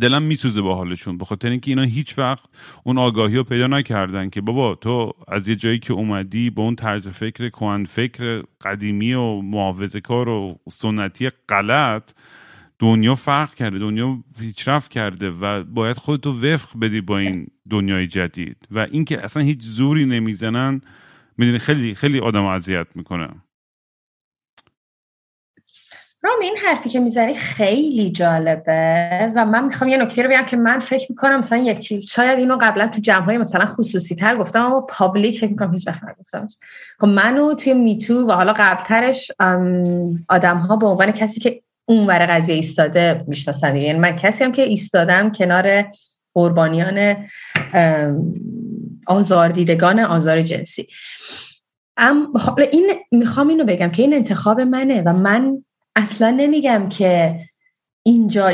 دلم میسوزه با حالشون به خاطر اینکه اینا هیچ وقت اون آگاهی رو پیدا نکردن که بابا تو از یه جایی که اومدی با اون طرز فکر کهن فکر قدیمی و محافظه کار و سنتی غلط دنیا فرق کرده دنیا پیشرفت کرده و باید خودتو وفق بدی با این دنیای جدید. و اینکه اصلا هیچ زوری نمی‌زنن می‌دونی خیلی خیلی آدم اذیت می‌کنه. رام این حرفی که می‌زنی خیلی جالبه و من می‌خوام یه نکته رو بگم که من فکر می‌کنم مثلا یکی شاید اینو قبلا تو جمع های مثلا خصوصی تر گفتم اما پابلیک فکر می‌کنم هیچ وقت نگفتم خب منو توی میتو و حالا قبلترش آدم ها به عنوان کسی که اون ور قضیه ایستاده می‌شناسن. یعنی من کسی هم که ایستادم کنار قربانیان آزاردیدگان آزار جنسی. ام این می‌خوام اینو بگم که این انتخاب منه و من اصلا نمیگم که اینجا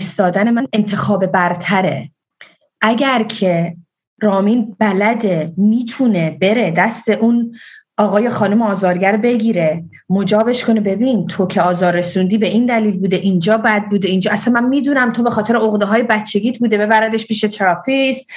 ایستادن من انتخاب برتره. اگر که رامین بلده می‌تونه بره دست اون آقای خانم آزارگر بگیره مجابش کنه. ببین تو که آزار رسوندی به این دلیل بوده اینجا بد بوده اینجا اصلا من می‌دونم تو به خاطر عقده های بچگیت بوده ببردش پیش therapist.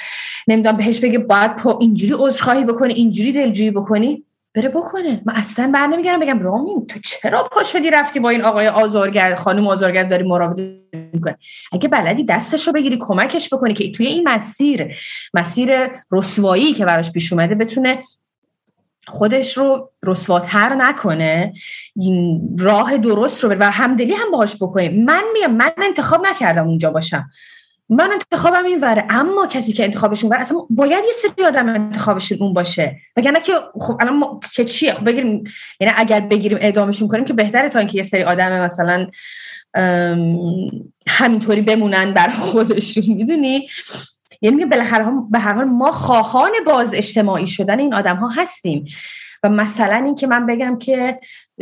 نمی‌دونم بهش بگه باید اینجوری عذرخواهی بکنی اینجوری دلجویی بکنی. بره بکنه من اصلا بر نمیگرم بگم رامین تو چرا پا شدی رفتی با این آقای آزارگر خانم آزارگر داری مراوده می‌کنه اگه بلدی دستش رو بگیری کمکش بکنی که توی این مسیر مسیر رسوایی که براش پیش اومده بتونه خودش رو رسواتر نکنه. این راه درست رو بره و همدلی هم باهاش بکنه من میگم من انتخاب نکردم اونجا باشم. من انتخابم این وره اما کسی که انتخابشون وره اصلا باید یه سری آدم انتخابشون اون باشه. وگرنه که خب الان ما... که چیه؟ خب بگیریم یعنی اگر بگیریم اعدامشون کنیم که بهتره تا اینکه یه سری آدم مثلا همینطوری بمونن برای خودشون می‌دونی؟ یعنی به هر حال ما خواهان باز اجتماعی شدن این آدم ها هستیم. و مثلا اینکه من بگم که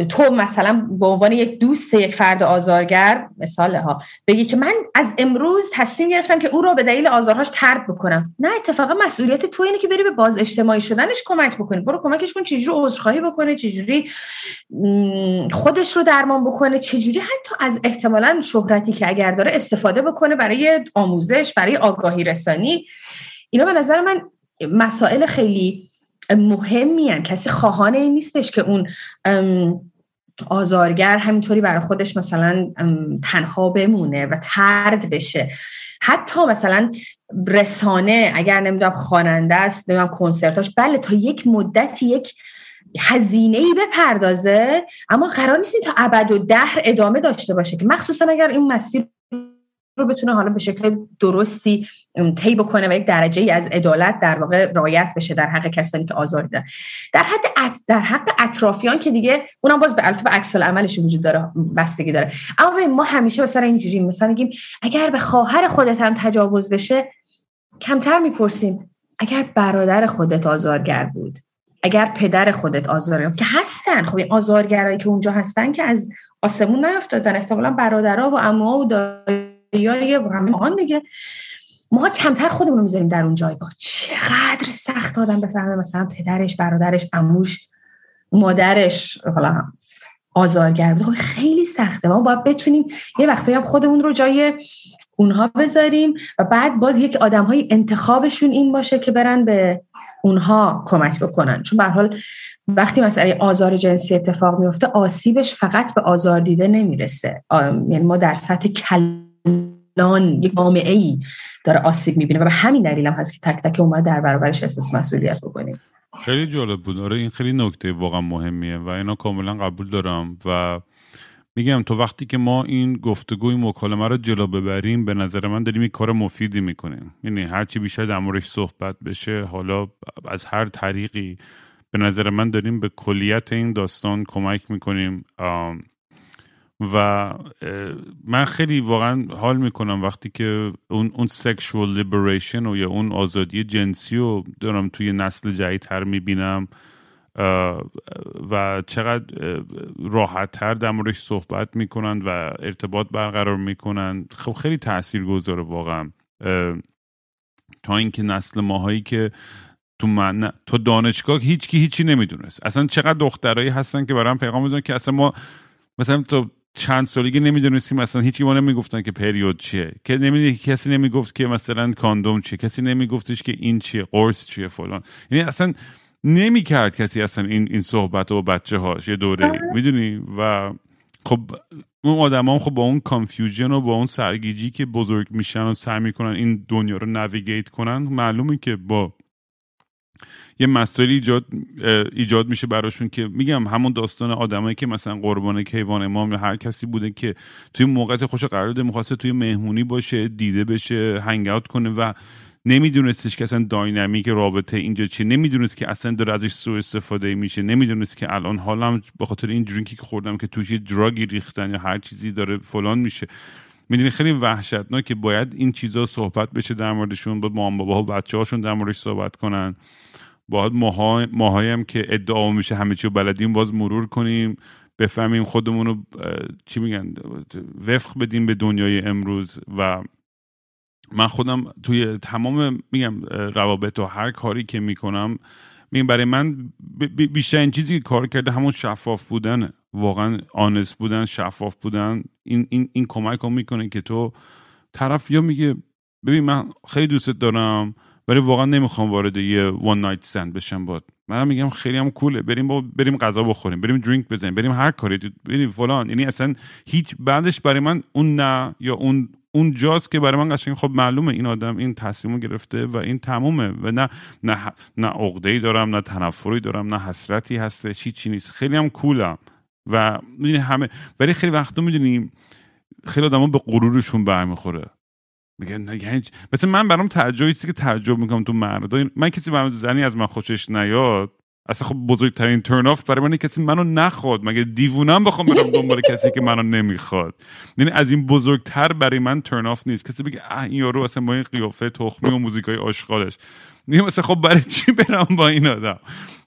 تو مثلا به عنوان یک دوست یک فرد آزارگر مثال ها بگی که من از امروز تصمیم گرفتم که او را به دلیل آزارهاش ترد بکنم. نه اتفاقا مسئولیت تو اینه که بری به باز اجتماعی شدنش کمک بکنی. برو کمکش کن چجوری عذرخواهی بکنه چجوری خودش رو درمان بکنه چجوری حتی از احتمالا شهرتی که اگر داره استفاده بکنه برای آموزش برای آگاهی رسانی. اینا به نظر من مسائل خیلی مهمی هن. کسی خواهان این نیستش که اون آزارگر همینطوری برای خودش مثلا تنها بمونه و ترد بشه حتی مثلا رسانه اگر نمی‌دونم خواننده است نمی‌دونم کنسرتاش بله تا یک مدتی یک هزینه ای بپردازه اما قرار نیست تا ابد و دهر ادامه داشته باشه که مخصوصا اگر این مسیر رو بتونه حالا به شکل درستی طی بکنه و یک درجه ای از عدالت در واقع رایت بشه در حق کسانی که آزار دیدن در حد در حق اطرافیان که دیگه اونم باز به به عکس عملش وجود داره بستگی داره. اما ما همیشه مثلا اینجوری مثلا میگیم اگر به خواهر خودت هم تجاوز بشه کمتر می‌پرسیم اگر برادر خودت آزارگر بود اگر پدر خودت آزارگر که هستن. خب این آزارگرایی که اونجا هستن که از آسمون نیافتادن احتمالا برادرها و عموها و دایای و همه دیگه. ما کمتر خودمون رو می‌ذاریم در اون جایگاه. چقدر سخت آدم بفهمه مثلا پدرش برادرش اموش مادرش حالا آزارگر بوده. خب خیلی سخته. ما باید بتونیم یه وقتایی هم خودمون رو جای اونها بذاریم و بعد باز یک آدم های انتخابشون این باشه که برن به اونها کمک بکنن. چون به حال وقتی مسئله آزار جنسی اتفاق میفته آسیبش فقط به آزار دیده نمی‌رسه. یعنی ما در سطح کلان یک جامعه ای داره آسیب می‌بینه و به همین دلیل هم هست که تک تک اومد در برابرش احساس مسئولیت بکنیم. خیلی جالب بود. آره این خیلی نکته واقعا مهمیه و اینا کاملا قبول دارم و میگم تو وقتی که ما این گفتگوی مکالمه رو جلو ببریم به نظر من داریم این کار مفیدی می‌کنیم. یعنی هرچی بیشتر در موردش صحبت بشه حالا از هر طریقی به نظر من داریم به کلیت این داستان کمک می‌کنیم. و من خیلی واقعا حال می‌کنم وقتی که اون اون سکشوال لیبریشن و یا اون آزادی جنسی رو دارم توی نسل جدیدتر می‌بینم و چقدر راحت تر در موردش صحبت می‌کنن و ارتباط برقرار می‌کنن. خب خیلی تاثیر گذاره واقعا تا اینکه نسل ماهایی که تو من تو دانشگاه هیچ کی هیچی نمی‌دونست. اصلا چقدر دخترایی هستن که برام پیغام می‌زنن که اصلا ما مثلا تو چند سالگی نمی‌دونستیم مثلا هیچی ما نمی‌گفتن که پریود چیه. که نمی‌دونی کسی نمی‌گفت که مثلا کاندوم چیه. کسی نمیگفتش که این چیه قرص چیه فلان. یعنی اصلا نمی‌کرد کسی اصلا این این صحبت و بچه هاش یه دوره. آره. می‌دونی؟ و خب اون آدم هم خب با اون confusion و با اون سرگیجی که بزرگ میشن و سعی می‌کنن این دنیا رو navigate کنن معلومه که با یه مسائلی ایجاد ایجاد میشه براشون که میگم همون داستان آدمایی که مثلا قربانی کیوان امام یا هر کسی بوده که توی موقعیت خوش قرار داده می‌خواسته توی مهمونی باشه دیده بشه hang کنه و نمیدونستش که اصلا داینامیک رابطه اینجا چیه. نمی‌دونست که اصلا داره ازش سوء استفاده میشه. نمی‌دونست که الان حالم به خاطر این درینکی که خوردم که توش یه دراگی ریختن یا هر چیزی داره فلان میشه. می‌دونی خیلی وحشتناک که باید این چیزا صحبت بشه در موردشون با مام بابا و بچه هاشون در موردش صحبت کنن. باید ماهای هم که ادعا میشه همه چی بلدیم باز مرور کنیم بفهمیم خودمون رو چی میگن وفق بدیم به دنیای امروز. و من خودم توی تمام میگم روابط و هر کاری که می‌کنم میگم برای من بیشترین چیزی که کار کرده همون شفاف بودنه. واقعا آنست بودن شفاف بودن این, این, این کمک هم می‌کنه که تو طرف یا میگه ببین من خیلی دوستت دارم ولی واقعا نمی‌خوام وارد یه وان نایت سند بشم باد منم میگم خیلی هم کوله. بریم با بریم غذا بخوریم بریم درینک بزنیم بریم هر کاری. بریم فلان. یعنی اصلا هیچ بعدش برای من اون نه یا اون اون جاست که برای من قشنگ. خب معلومه این آدم این تصمیمو گرفته و این تمومه و نه نه نه عقده‌ای دارم نه تنفری دارم نه حسرتی هسته چی چی نیست. خیلی هم کولم. و می‌دونی همه ولی خیلی وقتا می‌دونیم خیلی آدما به غرورشون برمیخوره. میگن یعنی مثلا من برام تعجبی چیزی که تعجب می‌کنم تو مردا. من کسی برام زنی از من خوشش نیاد. اصلا خب بزرگترین turn off برای من کسی منو نخواد. مگه دیوونم بخوام برم دنبال کسی که منو نمی‌خواد؟ یعنی از این بزرگتر برای من turn off نیست. کسی بگه اه این یارو اصلا با این قیافه تخمی و موزیکای آشغالش. میگم مثلا خب برای چی برم با این آدم؟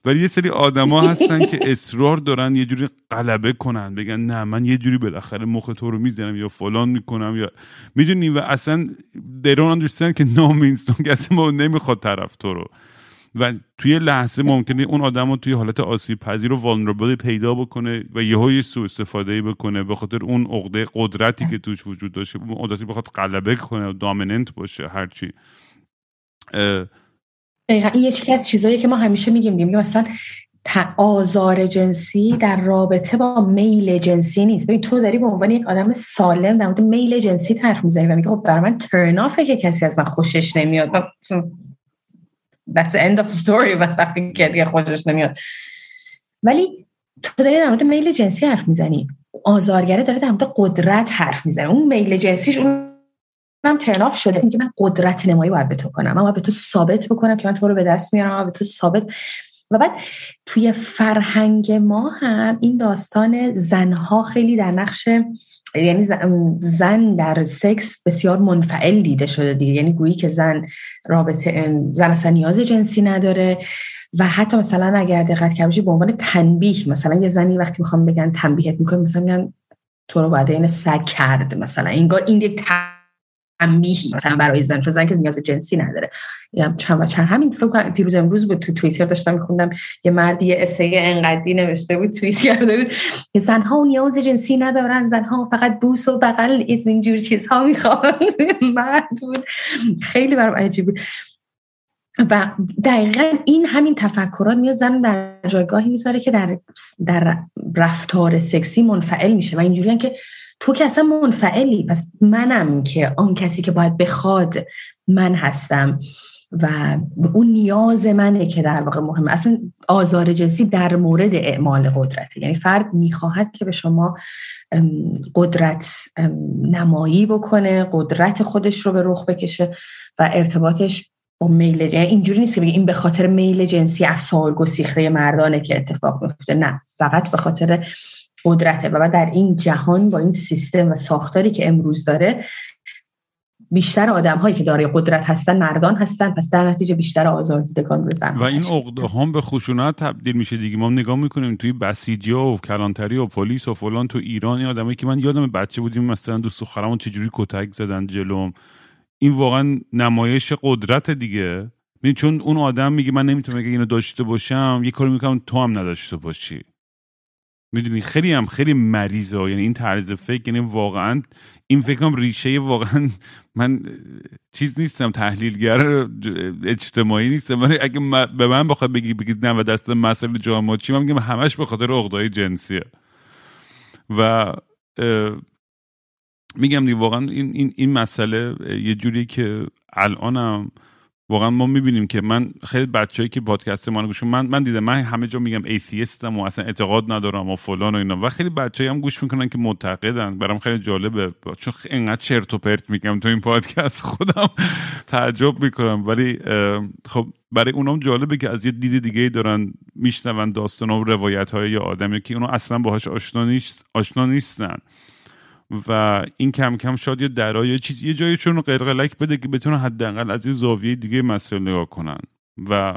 ولی یه سری آدما هستن که اصرار دارن یه جوری غلبه کنن بگن نه من یه جوری بالاخره مخ تو رو می‌زنم یا فلان می‌کنم یا می‌دونی؟ و اصلا they don't understand که no means کسی ما نمی‌خواد طرف تو رو. و توی لحظه ممکنه اون آدم رو توی حالت آسیب پذیر و vulnerable پیدا بکنه و یه های سو استفاده بکنه به خاطر اون عقده قدرتی که توش وجود داشته اون قدرتی بخواد غلبه کنه و دامیننت باشه هرچی. دقیقا این یکی از چیزایی که ما همیشه میگیم میگیم مثلا آزار جنسی در رابطه با میل جنسی نیست. ببین تو داری به عنوان یک آدم سالم در مورد میل جنسی حرف می‌زنی و میگه خب برای من ترن که کسی از من خوشش نمیاد. That's the end of the story. وقتی که دیگه خوشش نمیاد. ولی تو داری در مورد میل جنسی حرف می‌زنی. آزارگره داره در مورد قدرت حرف می‌زنه. اون میل جنسیش اون هم ترناف شده. میگه من قدرت نمایی باید به تو کنم. من به تو ثابت بکنم که من تو رو به دست میارم. من به تو ثابت و بعد توی فرهنگ ما هم این داستان زنها خیلی در نقش یعنی زن در سکس بسیار منفعل دیده شده دیگه. یعنی گویی که زن رابطه زن اصلا نیاز جنسی نداره و حتی مثلا اگر دقت کردی به عنوان تنبیه مثلا یه زنی وقتی می‌خوام بگن تنبیهت می‌کنه مثلا میگن تو رو باید این سگ کرد مثلا. انگار این یک تنبیهی مثلا برای زن چون زن که نیاز جنسی نداره. یا چند و چند. همین فکر کنم دیروز امروز بود تو توییتر داشتم میخوندم یه مردی یه اسه انقدی نوشته بود توییت کرده بود که زنها نیاز جنسی ندارن زنها فقط بوس و بغل از اینجور چیزها می‌خوان. مرد بود. خیلی برام عجیب بود. و دقیقا این همین تفکرات میاد زن در جایگاهی می‌ذاره که در در رفتار سکسی منفعل میشه و اینجوری که تو که اصلا منفعلی. پس منم که آن کسی که باید بخواد من هستم. و اون نیاز منه که در واقع مهمه اصلا آزار جنسی در مورد اعمال قدرته. یعنی فرد می‌خواهد که به شما قدرت نمایی بکنه قدرت خودش رو به رخ بکشه و ارتباطش با میل جنسی یعنی اینجوری نیست که این به خاطر میل جنسی افسار گسیخته مردانه که اتفاق میفته نه فقط به خاطر قدرته و در این جهان با این سیستم و ساختاری که امروز داره بیشتر آدم هایی که دارای قدرت هستن مردان هستن پس در نتیجه بیشتر آزار دیدگان بزن و این عقده هم به خشونت تبدیل میشه. دیگه ما نگاه می‌کنیم توی بسیجی و کلانتری و پلیس و فلان تو ایران این آدمایی که من یادم بچه بودیم مثلا دوست خرمون چجوری کتک زدن جلوم. این واقعا نمایش قدرت دیگه. چون اون آدم میگه من نمی‌تونم اگه اینو داشته باشم یه کاری می‌کنم تو هم نداشته باشی. می‌دونی خیلی هم خیلی مریضه یعنی این طرز فکر یعنی واقعا این فکرم ریشه واقعا من چیز نیستم تحلیلگر اجتماعی نیستم. ولی اگه به من بخواد بگی بگید نه و دست مسئله جامعه چی من میگم همش به خاطر عقدای جنسیه. و میگم دیگه واقعا این, این, این مسئله یه جوری که الانم واقعا ما می‌بینیم که من خیلی بچه‌ای که پادکست ما گوش من من دیدم من همه جا میگم ایتیستم و اصلا اعتقاد ندارم و فلان و اینا. و خیلی بچه‌ای هم گوش می‌کنن که معتقدن برام خیلی جالبه. چون اینقدر چرت و پرت میگم تو این پادکست. خودم تعجب می‌کنم. ولی خب برای اونام جالبه که از یه دید دیگه دارن میشنون داستان و روایت های یه آدمی که اونو اصلا باهاش آشنا نیست آشنا نیستن. و این کم کم شاید یه درای چیز یه جایی چون قلقلک بده که بتونه حداقل از یه زاویه دیگه مسئله نگاه کنن. و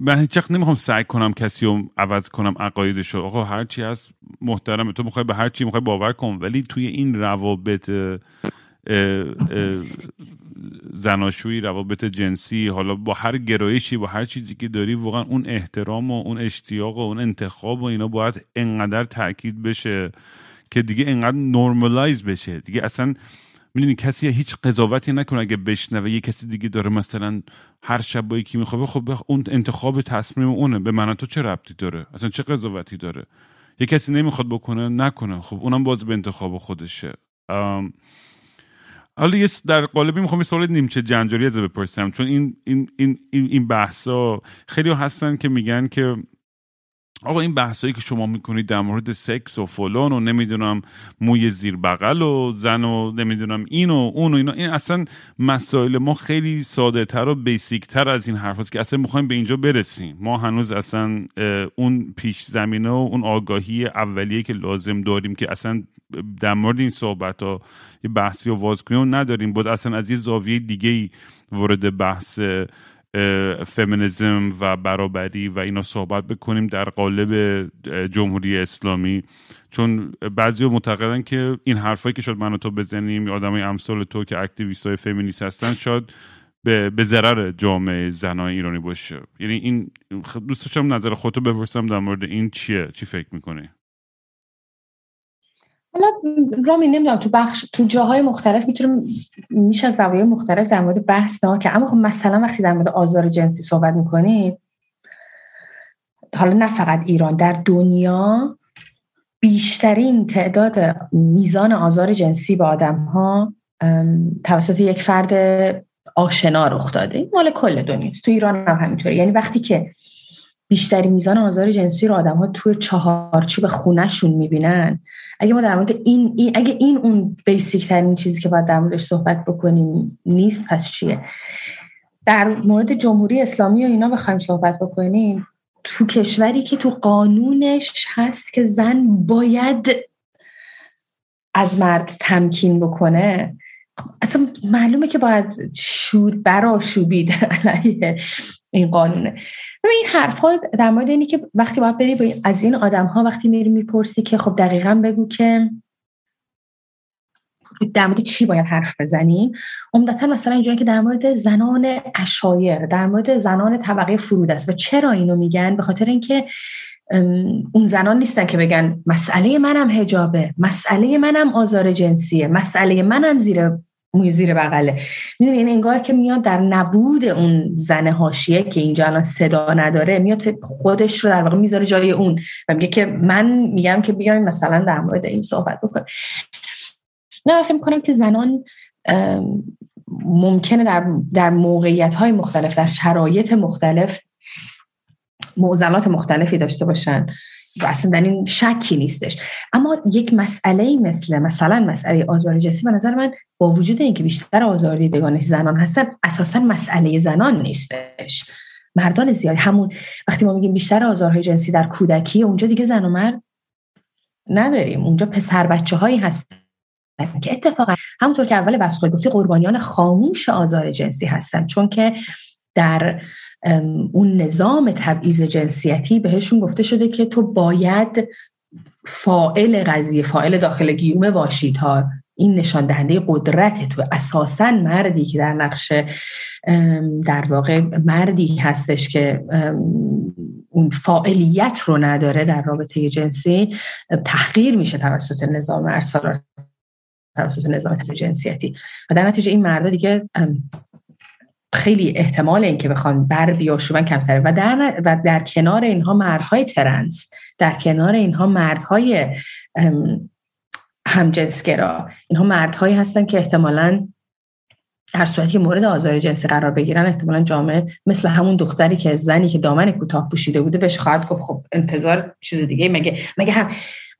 من هیچ نمی‌خوام سعی کنم کسی رو عوض کنم عقایدش آقا هرچی هست محترمه تو می‌خوای به هر چی می‌خوای باور کن ولی توی این روابط زناشویی روابط جنسی حالا با هر گرایشی با هر چیزی که داری واقعا اون احترام و اون اشتیاق و اون انتخاب و اینا باید انقدر تاکید بشه که دیگه انقدر نورمالایز بشه. دیگه اصلا می‌دونی کسی هیچ قضاوتی نکنه اگه بشنوه. یه کسی دیگه داره مثلا هر شب با یکی میخوابه خب اون انتخاب تصمیم اونه. به من تو چه ربطی داره؟ اصلا چه قضاوتی داره؟ یه کسی نمی‌خواد بکنه نکنه. خب اونم باز به انتخاب خودشه. حالا یه در قالبی می‌خوام یه سوال نیمچه جنجالی از بپرسم چون این این این این, بحثا خیلی هستن که میگن که آقا این بحثایی که شما می‌کنید در مورد سکس و فلان و نمی‌دونم موی زیر بغل و زن و نمی‌دونم این و اون و اینا این اصلا مسائل ما خیلی ساده تر و بیسیک تر از این حرف هست که اصلا می‌خوایم به اینجا برسیم. ما هنوز اصلا اون پیش زمینه و اون آگاهی اولیه که لازم داریم که اصلا در مورد این صحبت ها یه بحثی و واز نداریم. بود اصلا از یه زاویه دیگه وارد بحث فمینیزم و برابری و اینا صحبت بکنیم در قالب جمهوری اسلامی. چون بعضی معتقدن که این حرفایی که شاید من و تو بزنیم یا آدمای امثال تو که اکتیویست های فمینیست هستن شاید به, به ضرر جامعه زنای ایرانی باشه. یعنی این دوست داشتم نظر خودتو بپرسم در مورد این چیه؟ چی فکر می‌کنی؟ حالا رامی نمی‌دونم تو بخش تو جاهای مختلف می‌تونم میشه از زوایای مختلف در مورد بحث که اما خب مثلا وقتی در مورد آزار جنسی صحبت می‌کنیم حالا نه فقط ایران در دنیا بیشترین تعداد میزان آزار جنسی به آدم ها توسط یک فرد آشنا رخ داده. این مال کل دنیاست تو ایران هم همینطوره. یعنی وقتی که بیشترین میزان آزار جنسی رو آدم ها توی چهارچوب خونهشون می‌بینن. اگه ما در مورد این, این اگه این اون بیسیک ترین چیزی که باید در موردش صحبت بکنیم نیست پس چیه؟ در مورد جمهوری اسلامی و اینا بخوایم صحبت بکنیم. تو کشوری که تو قانونش هست که زن باید از مرد تمکین بکنه اصلا معلومه که باید شور براشوبید علیه این قانونه. این حرف ها در مورد اینی که وقتی باید بری از این آدم ها وقتی میری می‌پرسی که خب دقیقا بگو که در مورد چی باید حرف بزنی؟ عمدتا مثلا اینجوری که در مورد زنان اشایر در مورد زنان طبقه فرود است. و چرا اینو میگن؟ به خاطر اینکه اون زنان نیستن که بگن مسئله منم هجابه مسئله منم آزار جنسیه مسئله منم زیر موی زیر بغله. می‌دونی این انگار که میاد در نبود اون زن هاشیه که اینجا الان صدا نداره میاد خودش رو در واقع می‌ذاره جای اون و میگه که من میگم که بیایم مثلا در مورد این صحبت بکن نه فکر کنم که زنان ممکنه در, در موقعیت های مختلف در شرایط مختلف معضلات مختلفی داشته باشن. اصلا در این شکی نیستش. اما یک مسئله مثل مثلا مسئله آزار جنسی به نظر من با وجود اینکه بیشتر آزار دیدگانش زنان هستن اساسا مسئله زنان نیستش. مردان زیاد همون وقتی ما میگیم بیشتر آزارهای جنسی در کودکی اونجا دیگه زن و مرد نداریم. اونجا پسر بچه هایی هستن که اتفاقا همونطور که اول بس گفتی قربانیان خاموش آزار جنسی هستن. چون که در اون نظام تبعیض جنسیتی بهشون گفته شده که تو باید فائل قضیه فائل داخل گیومه باشی تا این نشان دهنده قدرت تو اساسا مردی که در نقش در واقع مردی هستش که اون فاعلیت رو نداره در رابطه جنسی تحقیر میشه توسط نظام ارسال توسط نظام جنسیتی. و در نتیجه این مردا دیگه خیلی احتمال این که بخوان بر بیاشوبن کمتره. و در, و در کنار اینها مردهای ترنس در کنار اینها مردهای همجنسگرا اینها مردهایی هستن که احتمالا در صورتی مورد آزار جنسی قرار بگیرن احتمالا جامعه مثل همون دختری که زنی که دامن کوتاه پوشیده بوده بهش خواهد گفت خب انتظار چیز دیگه مگه مگه هم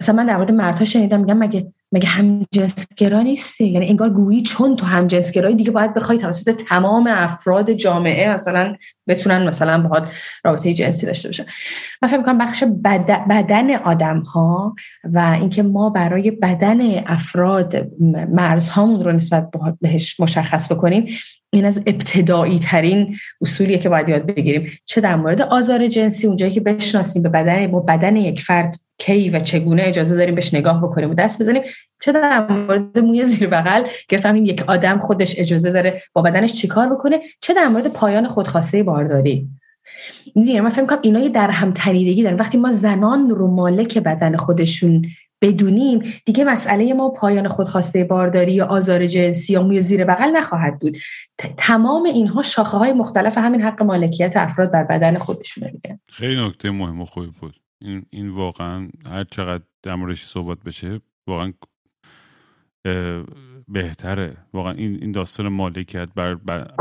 مثلا من در مورد مردها شنیدم میگم مگه مگه همجنسگرا نیستی یعنی انگار گویی چون تو همجنسگرایی دیگه باید بخوای توسط تمام افراد جامعه مثلا بتونن مثلا باهات رابطه جنسی داشته باشن من فکر می‌کنم بخش بدن آدم ها و اینکه ما برای بدن افراد مرزهامون رو نسبت بهش مشخص بکنیم این از ابتدایی ترین اصولیه که باید یاد بگیریم. چه در مورد آزار جنسی اونجایی که بشناسیم به بدن با بدن یک فرد کی و چگونه اجازه داریم بهش نگاه بکنیم و دست بزنیم. چه در مورد موی زیر بغل؟ گرفتم این یک آدم خودش اجازه داره با بدنش چیکار بکنه؟ چه در مورد پایان خودخواسته بارداری؟ می‌دونی من فکر کنم اینا در هم تنیدگی دارن. وقتی ما زنان رو مالک بدن خودشون بدونیم دیگه مسئله ما پایان خودخواسته بارداری یا آزار جنسی یا موی زیر بغل نخواهد بود. تمام اینها شاخه های مختلف همین حق مالکیت افراد بر بدن خودشونه دیگه خیلی نکته مهم و خوبی بود. این, این واقعا هر چقدر در موردش صحبت بشه واقعا بهتره. واقعا این این داستان مالکیت بر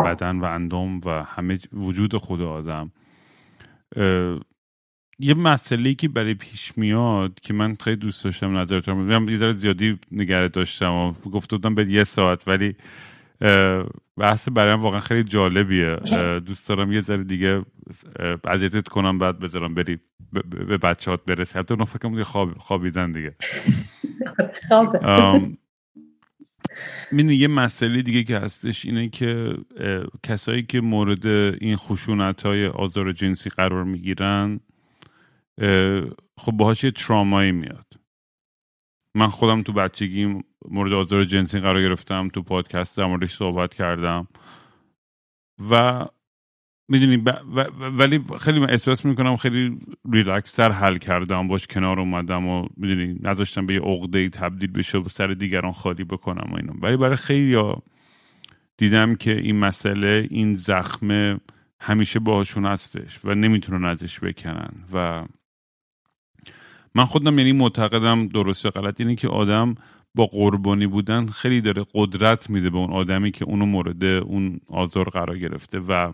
بدن و اندام و همه وجود خود آدم. یه مسئله که برای پیش میاد که من خیلی دوست داشتم نظرتون یه ذره زیادی نگره داشتم و گفته بودم به یه ساعت ولی بحث برایم واقعا خیلی جالبیه. دوست دارم یه ذره دیگه اذیتت کنم بعد بذارم بری به بچه هات برسی. حتی اونو فکرم خواب خوابیدن دیگه. یه مسئله دیگه که هستش اینه که کسایی که مورد این خشونت های آزار جنسی قرار می‌گیرن خب باهاش یه ترامایی میاد. من خودم تو بچگی مورد آزار جنسی قرار گرفتم تو پادکست در موردش صحبت کردم. و می‌دونی ولی خیلی من احساس می‌کنم خیلی ریلکس تر حل کردم باش کنار اومدم و می‌دونی نذاشتم به یه عقده تبدیل بشه و سر دیگران خالی بکنم و اینو. ولی برای خیلی ها دیدم که این مسئله این زخم همیشه باهاشون هستش و نمی‌تونن ازش بکنن و من خودم یعنی معتقدم درست غلط اینه که آدم با قربانی بودن خیلی داره قدرت میده به اون آدمی که اونو مورد اون آزار قرار گرفته و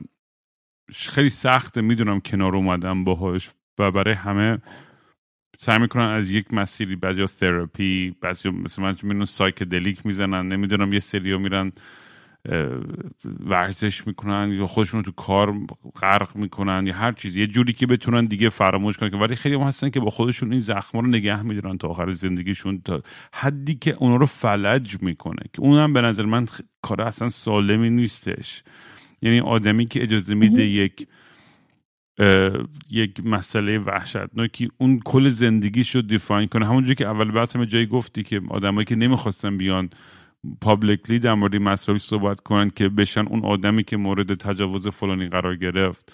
خیلی سخته می‌دونم کنار اومدم باهاش و برای همه سعی می‌کنن از یک مسیری بعضی تراپی بعضی مثل من psychedelic می‌زنن نمی‌دونم یه سریا میرن ورزش می‌کنن یا خودشون رو تو کار غرق می‌کنن یا هر چیز یه جوری که بتونن دیگه فراموش کنن که ولی خیلی هم هستن که با خودشون این زخم رو نگه میدارن تا آخر زندگیشون تا حدی که اونا رو فلج می‌کنه. که اونم به نظر من کار اصلا سالمی نیستش. یعنی آدمی که اجازه میده یک یک مسئله وحشتناکی اون کل زندگیش رو دیفاین کنه. همونجوری که اول بحث جایی گفتی که آدمایی که نمی‌خواستن بیان پابلیکلی در مورد مسائل صحبت کنن که بشن اون آدمی که مورد تجاوز فلانی قرار گرفت.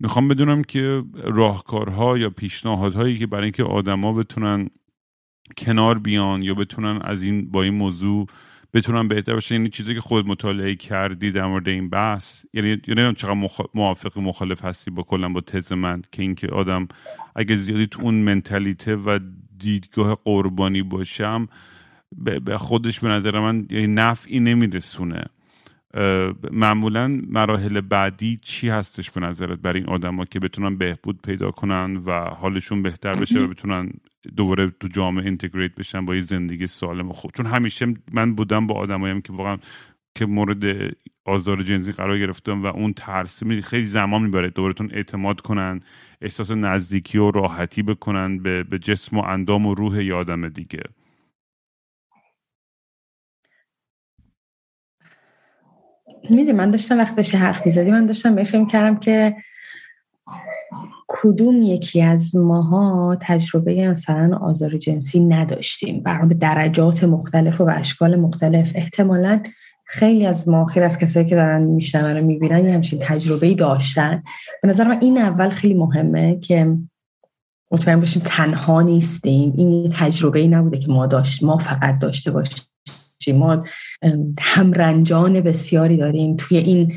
می‌خوام بدونم که راهکارها یا پیشنهادهایی که برای اینکه آدما بتونن کنار بیان یا بتونن از این با این موضوع بتونن بهتر بشن یعنی چیزی که خود مطالعه کردی در مورد این بحث یعنی یعنی چقدر مخ... موافق مخالف هستی با کلا با تز من که اینکه آدم اگه زیادی تو اون منتالیته و دیدگاه قربانی باشم به خودش به نظر من یعنی نفعی نمیرسونه. معمولا مراحل بعدی چی هستش به نظرت برای این آدما که بتونن بهبود پیدا کنن و حالشون بهتر بشه و بتونن دوباره تو جامعه اینتگریت بشن با یه زندگی سالم و خوب؟ چون همیشه من بودم با آدمایی که واقعا که مورد آزار جنسی قرار گرفتم و اون ترس خیلی زمان می‌بره دوبارهتون اعتماد کنن احساس نزدیکی و راحتی بکنن به, به جسم و اندام و روح یه آدم دیگه. میدی من داشتم وقت داشتی حرف می‌زدی. من داشتم فکر کردم که کدوم یکی از ماها تجربه مثلا آزار جنسی نداشتیم. برای به درجات مختلف و به اشکال مختلف. احتمالا خیلی از ما خیلی از کسایی که دارن میشنون رو می‌بینن یه همچین تجربه داشتن. به نظر من این اول خیلی مهمه که مطمئن باشیم تنها نیستیم. این تجربه ای نبوده که ما داشت ما فقط داشته باشیم. ما همرنجان بسیاری داریم توی این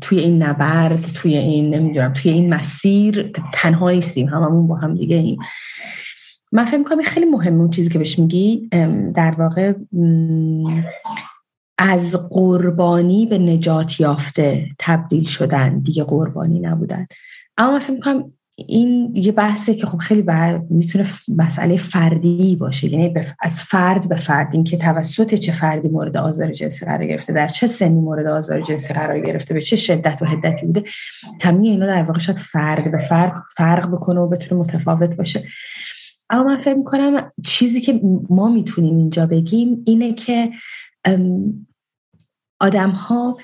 توی این نبرد توی این نمی‌دونم توی این مسیر. تنها نیستیم هممون با هم دیگه ایم. من فکر می‌کنم خیلی مهمه اون چیزی که بهش میگی. در واقع از قربانی به نجات یافته تبدیل شدن. دیگه قربانی نبودن. اما من فکر می‌کنم این یه بحثه که خب خیلی بر می‌تونه مسئله فردی باشه. یعنی از فرد به فرد. این که توسط چه فردی مورد آزار جنسی قرار گرفته در چه سنی مورد آزار جنسی قرار گرفته به چه شدت و حدتی بوده همه اینا در واقع شاید فرد به فرد فرق بکنه و بتونه متفاوت باشه. اما من فکر می‌کنم چیزی که ما می‌تونیم اینجا بگیم اینه که آدم ها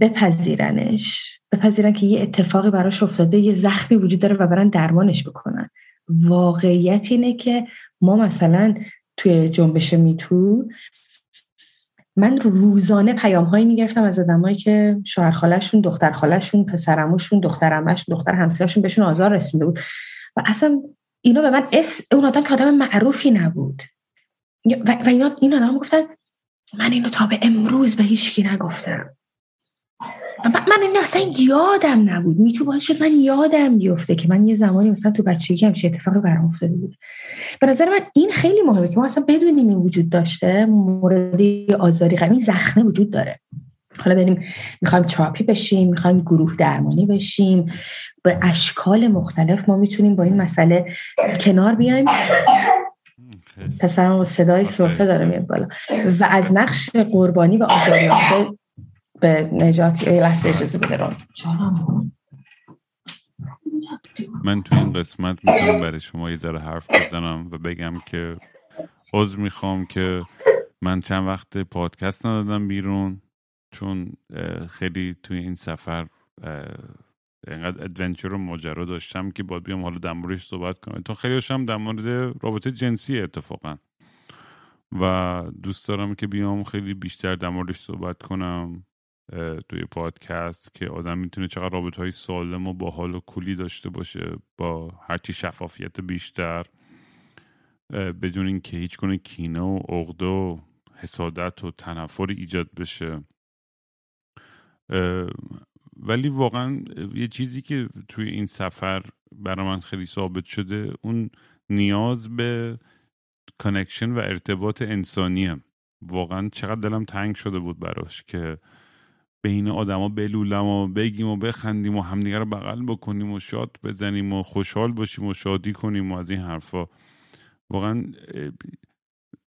بپذیرنش. بپذیرن که یه اتفاقی براش افتاده یه زخمی وجود داره و برن درمانش بکنن. واقعیت اینه که ما مثلا توی جنبش میتو من روزانه پیام هایی می‌گرفتم از آدمایی که شوهر خالشون دختر خالشون پسرموشون دختر دختر همسایه‌شون بهشون آزار رسونده بود. و اصلا اینا به من اسم اون آدم که آدم معروفی نبود. و, و این آدم گفتن من اینو تا به امروز به هیچکی نگفتم. من این اصلا یادم نبود. میتو باعث شد من یادم بیفته که من یه زمانی مثلا تو بچگی همچین اتفاقی برام افتاده بود. به نظر من این خیلی مهمه که ما اصلا بدونیم این وجود داشته. مورد آزاری قوی زخمه وجود داره. حالا بریم می‌خوایم تراپی بشیم می‌خوایم گروه درمانی بشیم. به اشکال مختلف ما می‌تونیم با این مسئله کنار بیایم. پسرم صدای صرفه داره میاد بالا. و از نقش قربانی و آزاریافته به نجات یه لحظه اجازه بده من تو این قسمت می‌تونم برای شما یه ذره حرف بزنم و بگم که عذر می‌خوام که من چند وقت پادکست ندادم بیرون چون خیلی توی این سفر اینقدر ادونچر و ماجرا داشتم که باید بیام حالا در موردش صحبت کنم. تا خیلی هاشم در مورد رابطه جنسی اتفاقا. و دوست دارم که بیام خیلی بیشتر در موردش صحبت کنم. توی پادکست که آدم می‌تونه چقدر رابطه های سالم و با حال و کلی داشته باشه با هرچی شفافیت بیشتر بدون اینکه هیچ کنه کینه و عقده و حسادت و تنفر ایجاد بشه. ولی واقعا یه چیزی که توی این سفر برای من خیلی ثابت شده اون نیاز به connection و ارتباط انسانیه. واقعا چقدر دلم تنگ شده بود براش که بین آدما بلولم و بگیم و بخندیم و همدیگه رو بغل بکنیم و شاد بزنیم و خوشحال باشیم و شادی کنیم و از این حرفا. واقعا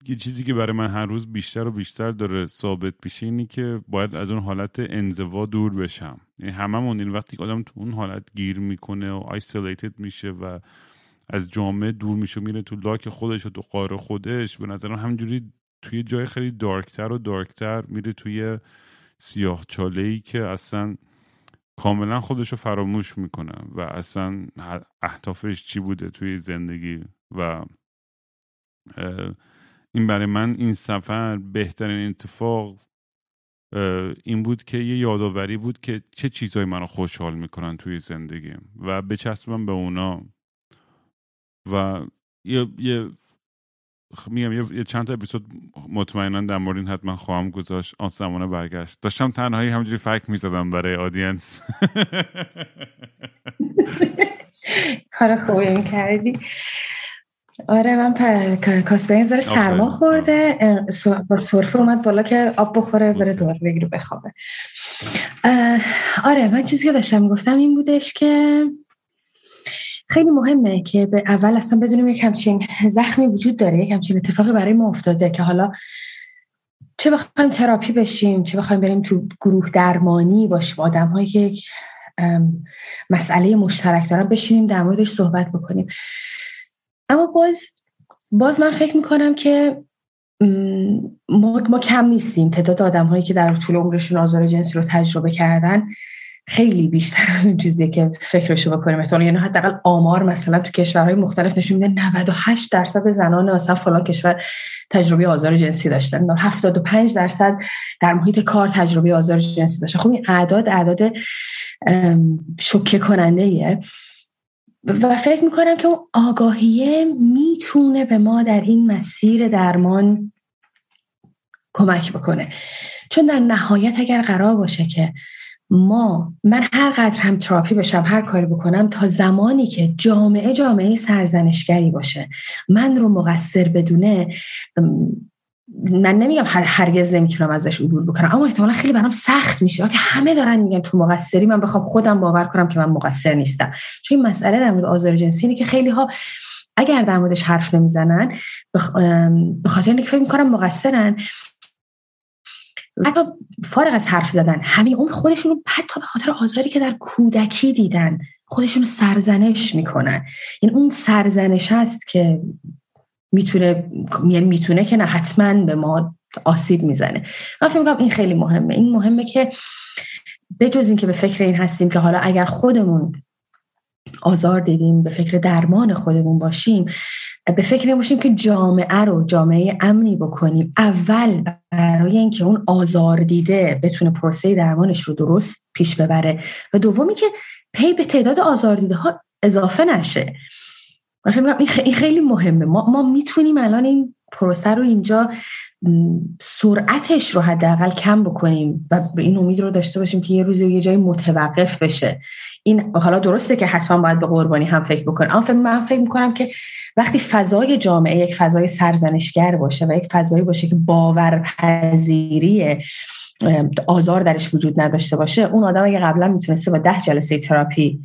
یه چیزی که برای من هر روز بیشتر و بیشتر داره ثابت میشه اینی که باید از اون حالت انزوا دور بشم. یعنی هممون این وقتی که آدم تو اون حالت گیر می‌کنه و آیسولیتد میشه و از جامعه دور میشه میره تو لاک خودش و تو قاره خودش به نظرم همجوری توی جای خیلی دارکتر و دارکتر میره توی سیاه چاله ای که اصلا کاملا خودش رو فراموش می‌کنه و اصلا اهدافش چی بوده توی زندگی و این برای من این سفر بهترین اتفاق این بود که یه یادآوری بود که چه چیزهایی منو خوشحال می‌کنن توی زندگیم و بچسبم به اونا و یه, یه میگم یه چند تا اپیزود مطمئنا در مورد این حتما خواهم گذاشت. آن برگشت. داشتم تنهایی همجوری فکر می‌زدم برای آدینس. کار خوبی می‌کردی. آره من کاسپه زر سرما خورده. با صرفه اومد بالا که آب بخوره بره دوباره بگیره بخوابه. آره من چیزی که داشتم گفتم این بودش که خیلی مهمه که به اول اصلا بدونیم یک همچین زخمی وجود داره یک همچین اتفاقی برای ما افتاده که حالا چه بخوایم تراپی بشیم چه بخوایم بریم تو گروه درمانی باشیم آدم هایی که یک مسئله مشترک دارن بشینیم در موردش صحبت بکنیم. اما باز باز من فکر می‌کنم که ما, ما کم نیستیم. تعداد آدم هایی که در طول عمرشون آزار جنسی رو تجربه کردن خیلی بیشتر از اون چیزیه که فکرشو بکنیم مثلا یعنی حداقل آمار مثلا تو کشورهای مختلف نشون میده 98 درصد زنان مثلا فلان کشور تجربه آزار جنسی داشتن. 75 درصد در محیط کار تجربه آزار جنسی داشتن. خب این اعداد اعداد شوکه کننده ایه و فکر می‌کنم که اون آگاهیه می‌تونه به ما در این مسیر درمان کمک بکنه. چون در نهایت اگر قرار باشه که ما من هر قدر هم تراپی بشم هر کاری بکنم تا زمانی که جامعه جامعه سرزنشگری باشه. من رو مقصر بدونه من نمیگم هرگز نمی‌تونم ازش عبور بکنم اما احتمالا خیلی برام سخت میشه. که همه دارن میگن تو مقصری من بخوام خودم باور کنم که من مقصر نیستم. چون این مسئله در مورد آزار جنسی که خیلی ها اگر در موردش حرف نمی‌زنن به خاطر اینکه فکر می‌کنم مقصرن حتی فارغ از حرف زدن همین اون خودشون حتی به خاطر آزاری که در کودکی دیدن خودشون سرزنش می‌کنن. این اون سرزنش هست که می‌تونه یعنی می‌تونه که نه حتما به ما آسیب می‌زنه. من فکر می‌کنم این خیلی مهمه. این مهمه که بجز این که به فکر این هستیم که حالا اگر خودمون آزار دیدیم به فکر درمان خودمون باشیم. به فکر این باشیم که جامعه رو جامعه امنی بکنیم. اول برای اینکه اون آزار دیده بتونه پروسه درمانش رو درست پیش ببره. و دومی که پی به تعداد آزار دیده ها اضافه نشه. فکر این خیلی مهمه. ما, ما می‌تونیم الان این پروسه رو اینجا سرعتش رو حداقل کم بکنیم و به این امید رو داشته باشیم که یه روزی یه جایی متوقف بشه. این حالا درسته که حتما باید به قربانی هم فکر بکنیم اما من فکر می‌کنم که وقتی فضای جامعه یک فضای سرزنشگر باشه و یک فضایی باشه که باورپذیری آزار درش وجود نداشته باشه اون آدم اگه قبلا می‌تونسته با ده جلسه تراپی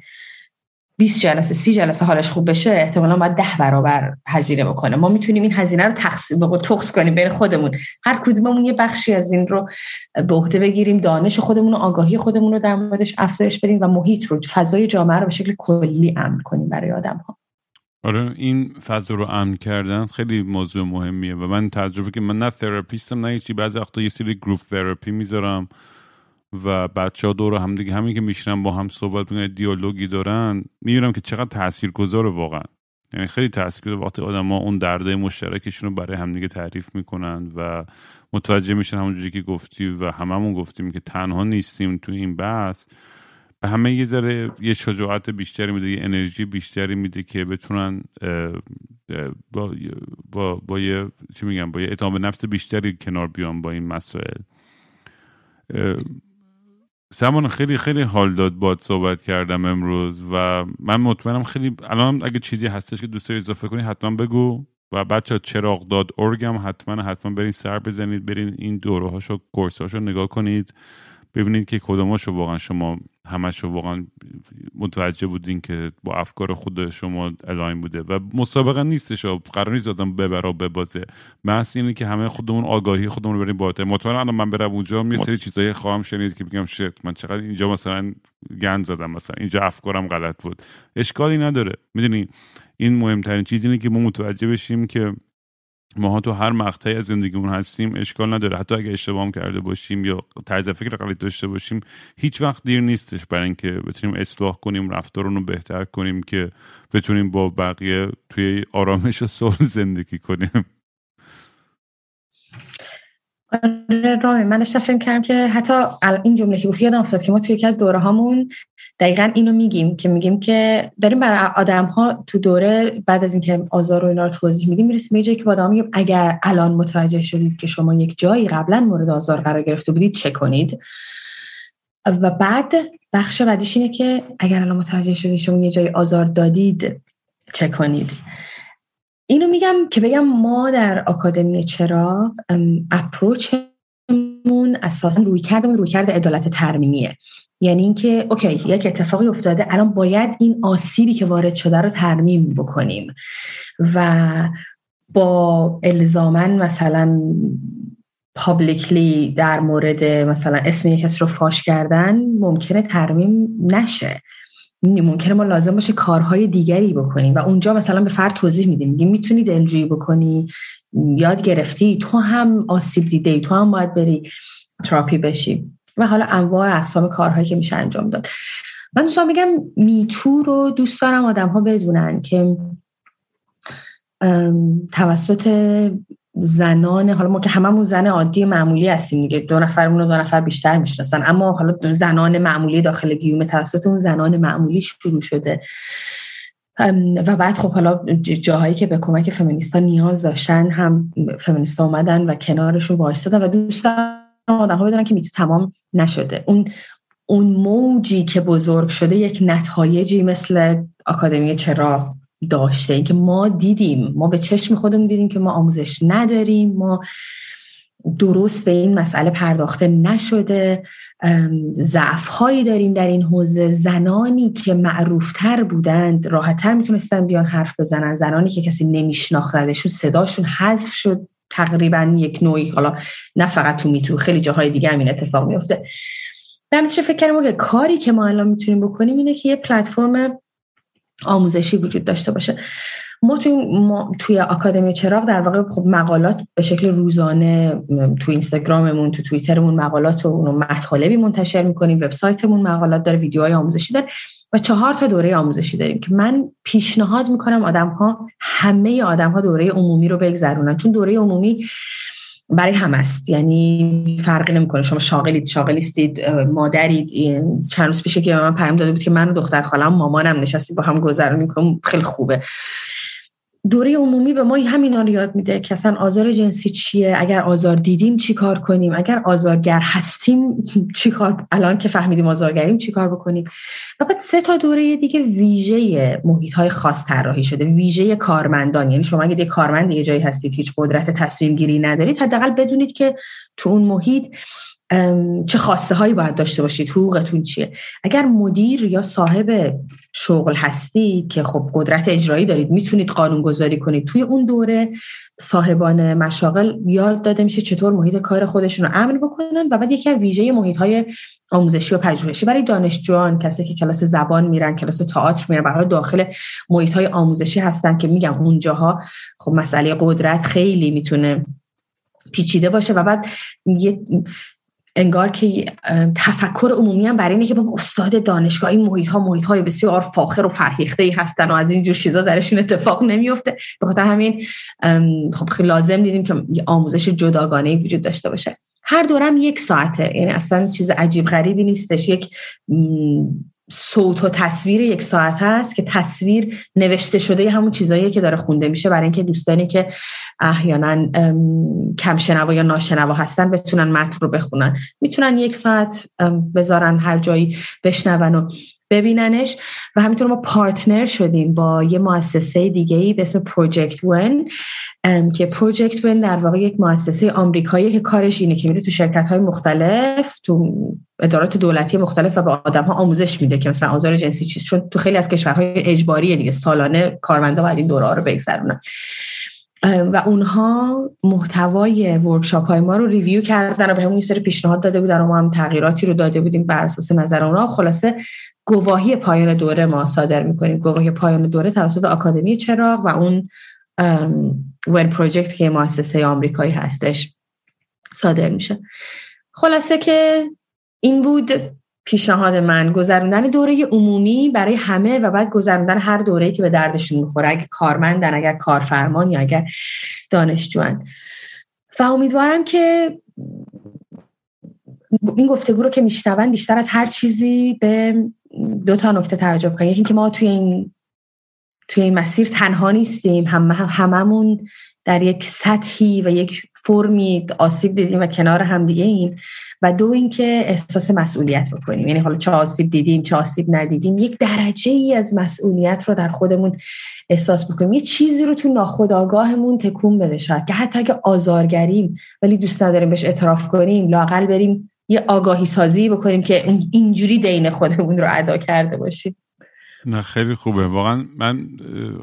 20 جلسه 30 جلسه حالش خوب بشه احتمالا باید ده برابر هزینه بکنه. ما می‌تونیم این هزینه رو تقسیم به تخص کنیم بین خودمون. هر کدوممون یه بخشی از این رو به عهده بگیریم دانش خودمون و آگاهی خودمون رو در موردش افزایش بدیم و محیط رو فضای جامعه رو به شکل کلی امن کنیم برای آدم ها آره این فضا رو امن کردن خیلی موضوع مهمیه و من تجربه که من نه تراپیستم نه چی بعضی وقتا یه سری گروپ تراپی می‌ذارم. و بچه ها دور هم دیگه همین که میشنن با هم صحبت می‌کنن دیالوگی دارن می‌بینم که چقدر تاثیرگذاره واقعا. یعنی خیلی تاثیرگذار. وقتی آدم ها اون درده مشترکشون رو برای همدیگه تعریف می‌کنن و متوجه میشن همونجوری که گفتی و هممون گفتیم که تنها نیستیم تو این بحث به همه یه ذره یه شجاعت بیشتری میده یه انرژی بیشتری میده که بتونن با با با یه چی میگم با یه اعتماد نفس بیشتری کنار بیان با این مسائل. سمان خیلی خیلی حال داد باد صحبت کردم امروز و من مطمئنم خیلی الان اگه چیزی هستش که دوست اضافه کنی حتما بگو. و بچه چراغ داد ارگم حتما حتما برین سر بزنید برین این دوره هاشو کورس هاشو نگاه کنید. ببینید که کدوماشو واقعا شما همشو واقعا متوجه بودین که با افکار خود شما الاین بوده و مسابقه نیستش قرار نیست آدم ببره ببازه. محض اینه که همه خودمون آگاهی خودمون رو بریم بالاتر. مطمئنا الان من برم اونجا یه سری چیزایی خواهم شنید که بگم شت من چقدر اینجا مثلا گند زدم مثلا اینجا افکارم غلط بود. اشکالی نداره. می‌دونی؟ این مهمترین چیز اینه که ما متوجه بشیم که ماها تو هر مقطعی از زندگیمون هستیم اشکال نداره. حتی اگه اشتباه کرده باشیم یا طرز فکر غلط داشته باشیم هیچ وقت دیر نیستش برای اینکه بتونیم اصلاح کنیم رفتارون رو بهتر کنیم که بتونیم با بقیه توی آرامش و صلح زندگی کنیم. آره رامی من داشتم فکر کردم که حتی این جمله که یادم افتاد که ما توی یکی از دوره هامون دقیقا اینو میگیم که میگیم که داریم برای آدم ها تو دوره بعد از اینکه آزار و اینا رو توضیح میدیم می‌رسیم به که با آدم میگیم اگر الان متوجه شدید که شما یک جایی قبلا مورد آزار قرار گرفته بودید چه کنید؟ و بعد بخش بعدیش اینه که اگر الان متوجه شدید شما یه جایی آزار دادید چه کنید؟ اینو میگم که بگم ما در آکادمی چرا اپروچمون اساسا روی کردمون روی کرده عدالت ترمیمیه. یعنی اینکه اوکی یک اتفاقی افتاده الان باید این آسیبی که وارد شده رو ترمیم بکنیم. و با الزامن مثلا پابلیکلی در مورد مثلا اسم یک کس رو فاش کردن ممکنه ترمیم نشه. ممکنه ما لازم باشه کارهای دیگری بکنیم. و اونجا مثلا به فرد توضیح میدیم. میگیم می‌تونی دلجویی بکنی یاد گرفتی تو هم آسیب دیده ای تو هم باید بری تراپی بشی. و حالا انواع اقسام کارهایی که میشه انجام داد. من دوستان میگم میتو رو دوست دارم آدم ها بدونن که توسط زنان حالا ما که هممون زن عادی معمولی هستیم دیگه. دو نفرمون رو دو نفر بیشتر می‌شناسن. اما حالا زنان معمولی داخل گیوم توسط اون زنان معمولی شروع شده. و بعد خب حالا جاهایی که به کمک فمینیستا نیاز داشتن هم فمینیستا اومدن و کنارشون وایستادن و دوست دارم بدونن که میتو تمام نشده. اون اون موجی که بزرگ شده یک نتایجی مثل آکادمی چراغ داشته. اینکه ما دیدیم ما به چشم خودمون دیدیم که ما آموزش نداریم ما درست به این مسئله پرداخته نشده. ضعف هایی داریم در این حوزه. زنانی که معروفتر بودند راحتتر می‌تونستن بیان حرف بزنن. زنانی که کسی نمیشناختشون صداشون حذف شد. تقریبا یک نوعی حالا نه فقط تو میتو خیلی جاهای دیگه همین اتفاق میفته در فکر کردم که کاری که ما الان می‌تونیم بکنیم اینه که یه پلتفرم آموزشی وجود داشته باشه. ما توی, ما توی آکادمی چراغ در واقع خب مقالات به شکل روزانه تو اینستاگراممون تو توییترمون مقالات و مطالبی منتشر می‌کنیم وبسایتمون مقالات داره ویدیوهای آموزشی داره و چهار تا دوره آموزشی داریم که من پیشنهاد می‌کنم آدم ها همه آدم ها دوره عمومی رو بگذرونن. چون دوره عمومی برای هم است. یعنی فرقی نمی‌کنه. شما شاغلید شاغلیستید مادرید. چند روز پیشه که من پیام داده بود که من دختر خالم مامانم نشستی با هم گذرونیم خیلی خوبه. دوره عمومی به ما همینا رو یاد میده که اصلا آزار جنسی چیه اگر آزار دیدیم چی کار کنیم اگر آزارگر هستیم چی کار الان که فهمیدیم آزارگریم چی کار بکنیم. و بعد سه تا دوره دیگه ویژه محیط های خاص طراحی شده ویژه کارمندان. یعنی شما اگه یه کارمند یه جایی هستید هیچ قدرت تصمیم گیری ندارید حداقل بدونید که تو اون محیط چه خواسته هایی باید داشته باشید حقوقتون چیه؟ اگر مدیر یا صاحب شغل هستید که خب قدرت اجرایی دارید می‌تونید قانون گذاری کنید. توی اون دوره صاحبان مشاغل یاد داده میشه چطور محیط کار خودشون رو امن بکنن و بعد یکی از ویژه محیط های آموزشی و پژوهشی. برای دانشجویان کسی که کلاس زبان میرن کلاس تئاتر میرن برای داخل محیط های آموزشی هستن که میگم اونجاها خب مسئله قدرت خیلی می‌تونه پیچیده باشه و بعد یه انگار که تفکر عمومی هم برای اینه که با استاد دانشگاه این محیط ها محیط های بسیار فاخر و فرهیخته ای هستن و از اینجور چیزا درشون اتفاق نمیفته به خاطر همین خب خیلی لازم دیدیم که آموزش جداگانه وجود داشته باشه. هر دورم یک ساعته. یعنی اصلا چیز عجیب غریبی نیستش. یک صوت و تصویر یک ساعت هست که تصویر نوشته شده همون چیزایی که داره خونده میشه برای اینکه دوستانی که احیانا کم شنوا یا ناشنوا هستن بتونن متن رو بخونن. می‌تونن یک ساعت بذارن هر جایی بشنون و ببیننش و همینطور ما پارتنر شدیم با یه مؤسسه دیگه ای به اسم پروژکت ون که پروژکت ون در واقع یک مؤسسه آمریکایی که کارش اینه که میره تو شرکت های مختلف تو ادارات دولتی مختلف و به آدم ها آموزش میده که مثلا آزار جنسی چیز چون تو خیلی از کشورهای اجباریه دیگه سالانه کارمندا باید این دوره رو بگذرونن. و اونها محتوای ورکشاپ های ما رو ریویو کردن و به همون سری پیشنهاد داده بودن و ما هم تغییراتی رو داده بودیم بر اساس نظر اونها. خلاصه گواهی پایان دوره ما صادر می‌کنیم. گواهی پایان دوره توسط آکادمی چراغ و اون ون پروژکت که مؤسسه آمریکایی هستش صادر میشه. خلاصه که این بود. پیشنهاد من گذروندن دوره عمومی برای همه و بعد گذروندن هر دوره که به دردشون می‌خوره اگر کارمندن اگر کارفرمان یا اگر دانشجوان. و امیدوارم که این گفتگو رو که میشنون بیشتر از هر چیزی به دو تا نکته توجه کنیم یکی که ما توی این توی این مسیر تنها نیستیم. هم هممون در یک سطحی و یک فرمی آسیب دیدیم و کنار هم دیگه ایم. و دو اینکه احساس مسئولیت بکنیم. یعنی حالا چه آسیب دیدیم چه آسیب ندیدیم. یک درجه ای از مسئولیت رو در خودمون احساس بکنیم. یه چیزی رو تو ناخودآگاهمون تکون بده شاید. که حتی اگه آزارگریم ولی دوست نداریم بهش اعتراف کنیم لاقل بریم یه آگاهی سازی بکنیم که اینجوری دین خودمون رو ادا کرده باشیم. نه خیلی خوبه. واقعا من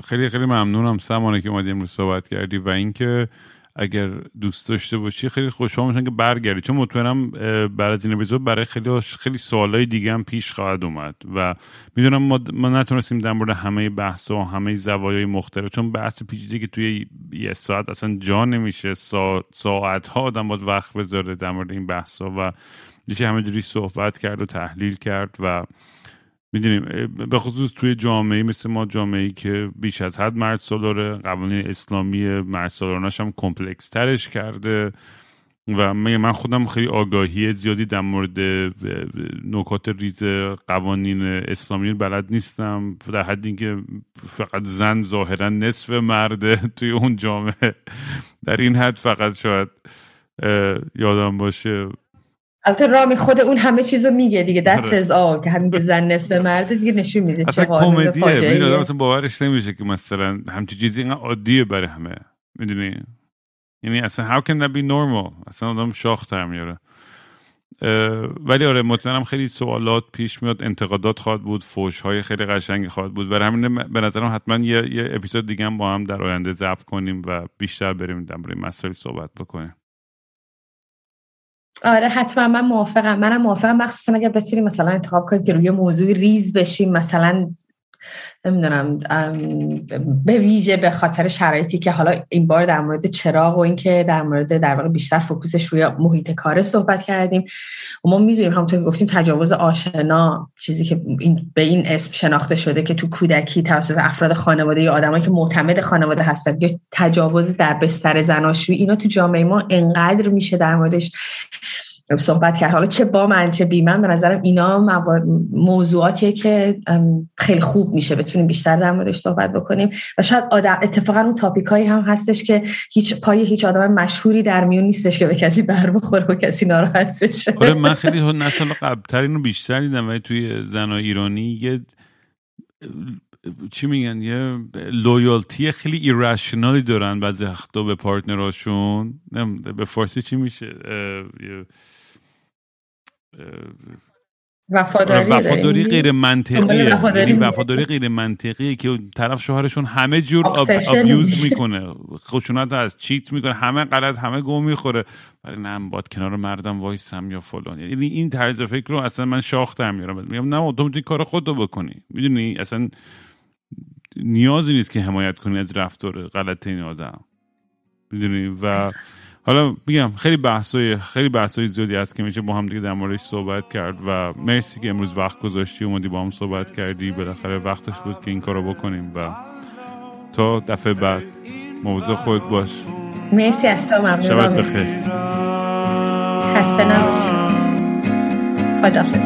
خیلی خیلی ممنونم سمانه که اومدی امروز صحبت کردی و اینکه اگر دوست داشته باشی خیلی خوشحال میشن که برگردی. چون مطمئنم بعد از این اپیزود برای خیلی خیلی سوالای دیگه هم پیش خواهد اومد. و می‌دونم ما, ما نتونستیم در مورد همه بحث و همه زوایای مختلف چون بحث پیچیده که توی یه ساعت اصلا جا نمیشه. ساعت, ساعت ها آدم باید وقت بذاره در مورد این بحث ها و میشه همه جوری صحبت کرد و تحلیل کرد و می‌دونیم به خصوص توی جامعه مثل ما جامعه که بیش از حد مرد سالاره قوانین اسلامی مرد سالارانش هم کمپلکس ترش کرده و من خودم خیلی آگاهی زیادی در مورد نکات ریز قوانین اسلامی بلد نیستم در حد اینکه فقط زن ظاهرا نصف مرده توی اون جامعه. در این حد فقط شاید یادم باشه البته رامی خود اون همه چیزو میگه دیگه. دست از که همین زن نصف مرد دیگه نشون میده اصلا کمدیه. می‌دونی آدم باورش نمیشه که مثلا همچین چیزی اینقدر عادیه برای همه. می‌دونی؟ یعنی اصلا how can that be normal اصلا آدم شاخ در میاره. ولی آره مطمئنم خیلی سوالات پیش میاد انتقادات خواهد بود فوش های خیلی قشنگی خواهد بود. برای همین به نظرم حتما یه, یه اپیزود دیگه هم با هم در آینده ضبط کنیم و بیشتر بریم در مسائل صحبت بکنیم. آره حتما من موافقم. منم موافقم. مخصوصا اگر بتونیم مثلا انتخاب کنیم که روی موضوع ریز بشیم مثلا نمی‌دونم به ویژه به خاطر شرایطی که حالا این بار در مورد چراغ و اینکه در مورد در واقع بیشتر فوکوسش روی محیط کار صحبت کردیم. و ما می‌دونیم همونطور که گفتیم تجاوز آشنا چیزی که این به این اسم شناخته شده که تو کودکی توسط افراد خانواده یا آدمایی که معتمد خانواده هستن یا تجاوز در بستر زناشویی اینا تو جامعه ما انقدر میشه در موردش صحبت کرد. حالا چه با من چه بی من به نظرم اینا موضوعاتیه که خیلی خوب میشه. بتونیم بیشتر در موردش صحبت بکنیم. و شاید آدم اتفاقا اون تاپیک هایی هم هستش که هیچ پای هیچ آدم مشهوری در میون نیستش که به کسی بر بخوره و کسی ناراحت بشه. آره من خیلی نسل قبلتر اینو بیشتر دیدم. ولی توی زنای ایرانی یه چی میگن؟ یه لویالتی خیلی ایرشنالی دارن بعضی وقتا به پارتنراشون. به فارسی چی میشه؟ وفاداری, آره، وفاداری غیر منطقیه. یعنی وفاداری غیر منطقیه که طرف شوهرشون همه جور ابیوز می‌کنه. خشونت از چیت می‌کنه. همه غلط همه گم می‌خوره. ولی نه باید کنار مردم وایسم یا فلان. یعنی این طرز فکر رو اصلا من شاختم میارم میگم نه تو می‌تونی کار خودتو بکنی. می‌دونی؟ اصلا نیازی نیست که حمایت کنی از رفتار غلط این آدم. می‌دونی؟ و حالا میگم خیلی بحثای خیلی بحثای زیادی هست که میشه با هم دیگه در موردش صحبت کرد و مرسی که امروز وقت گذاشتی اومدی با هم صحبت کردی. بالاخره وقتش بود که این کارو بکنیم و تا دفعه بعد. موضوع خود باش. مرسی از تو ممنون شبت بخیر. خسته نباشی. خدافظ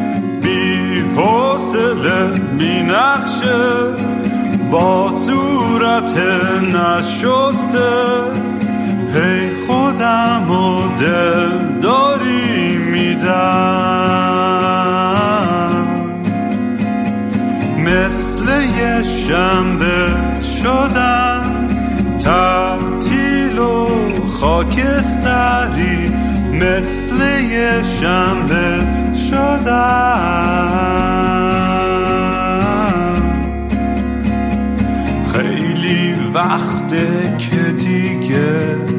بی حوصله می نقشه با صورت نشسته. هی خودم و دل داری میدم. مثل یه شنبه شدم تعطیل و خاکستری. مثل یه شنبه شدم خیلی وقته که دیگه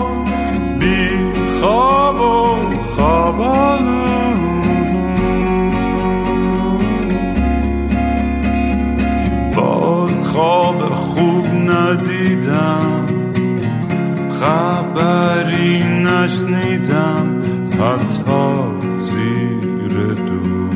خواب و خواب باز خواب خوب ندیدم خبری نشنیدم حتی زیر دور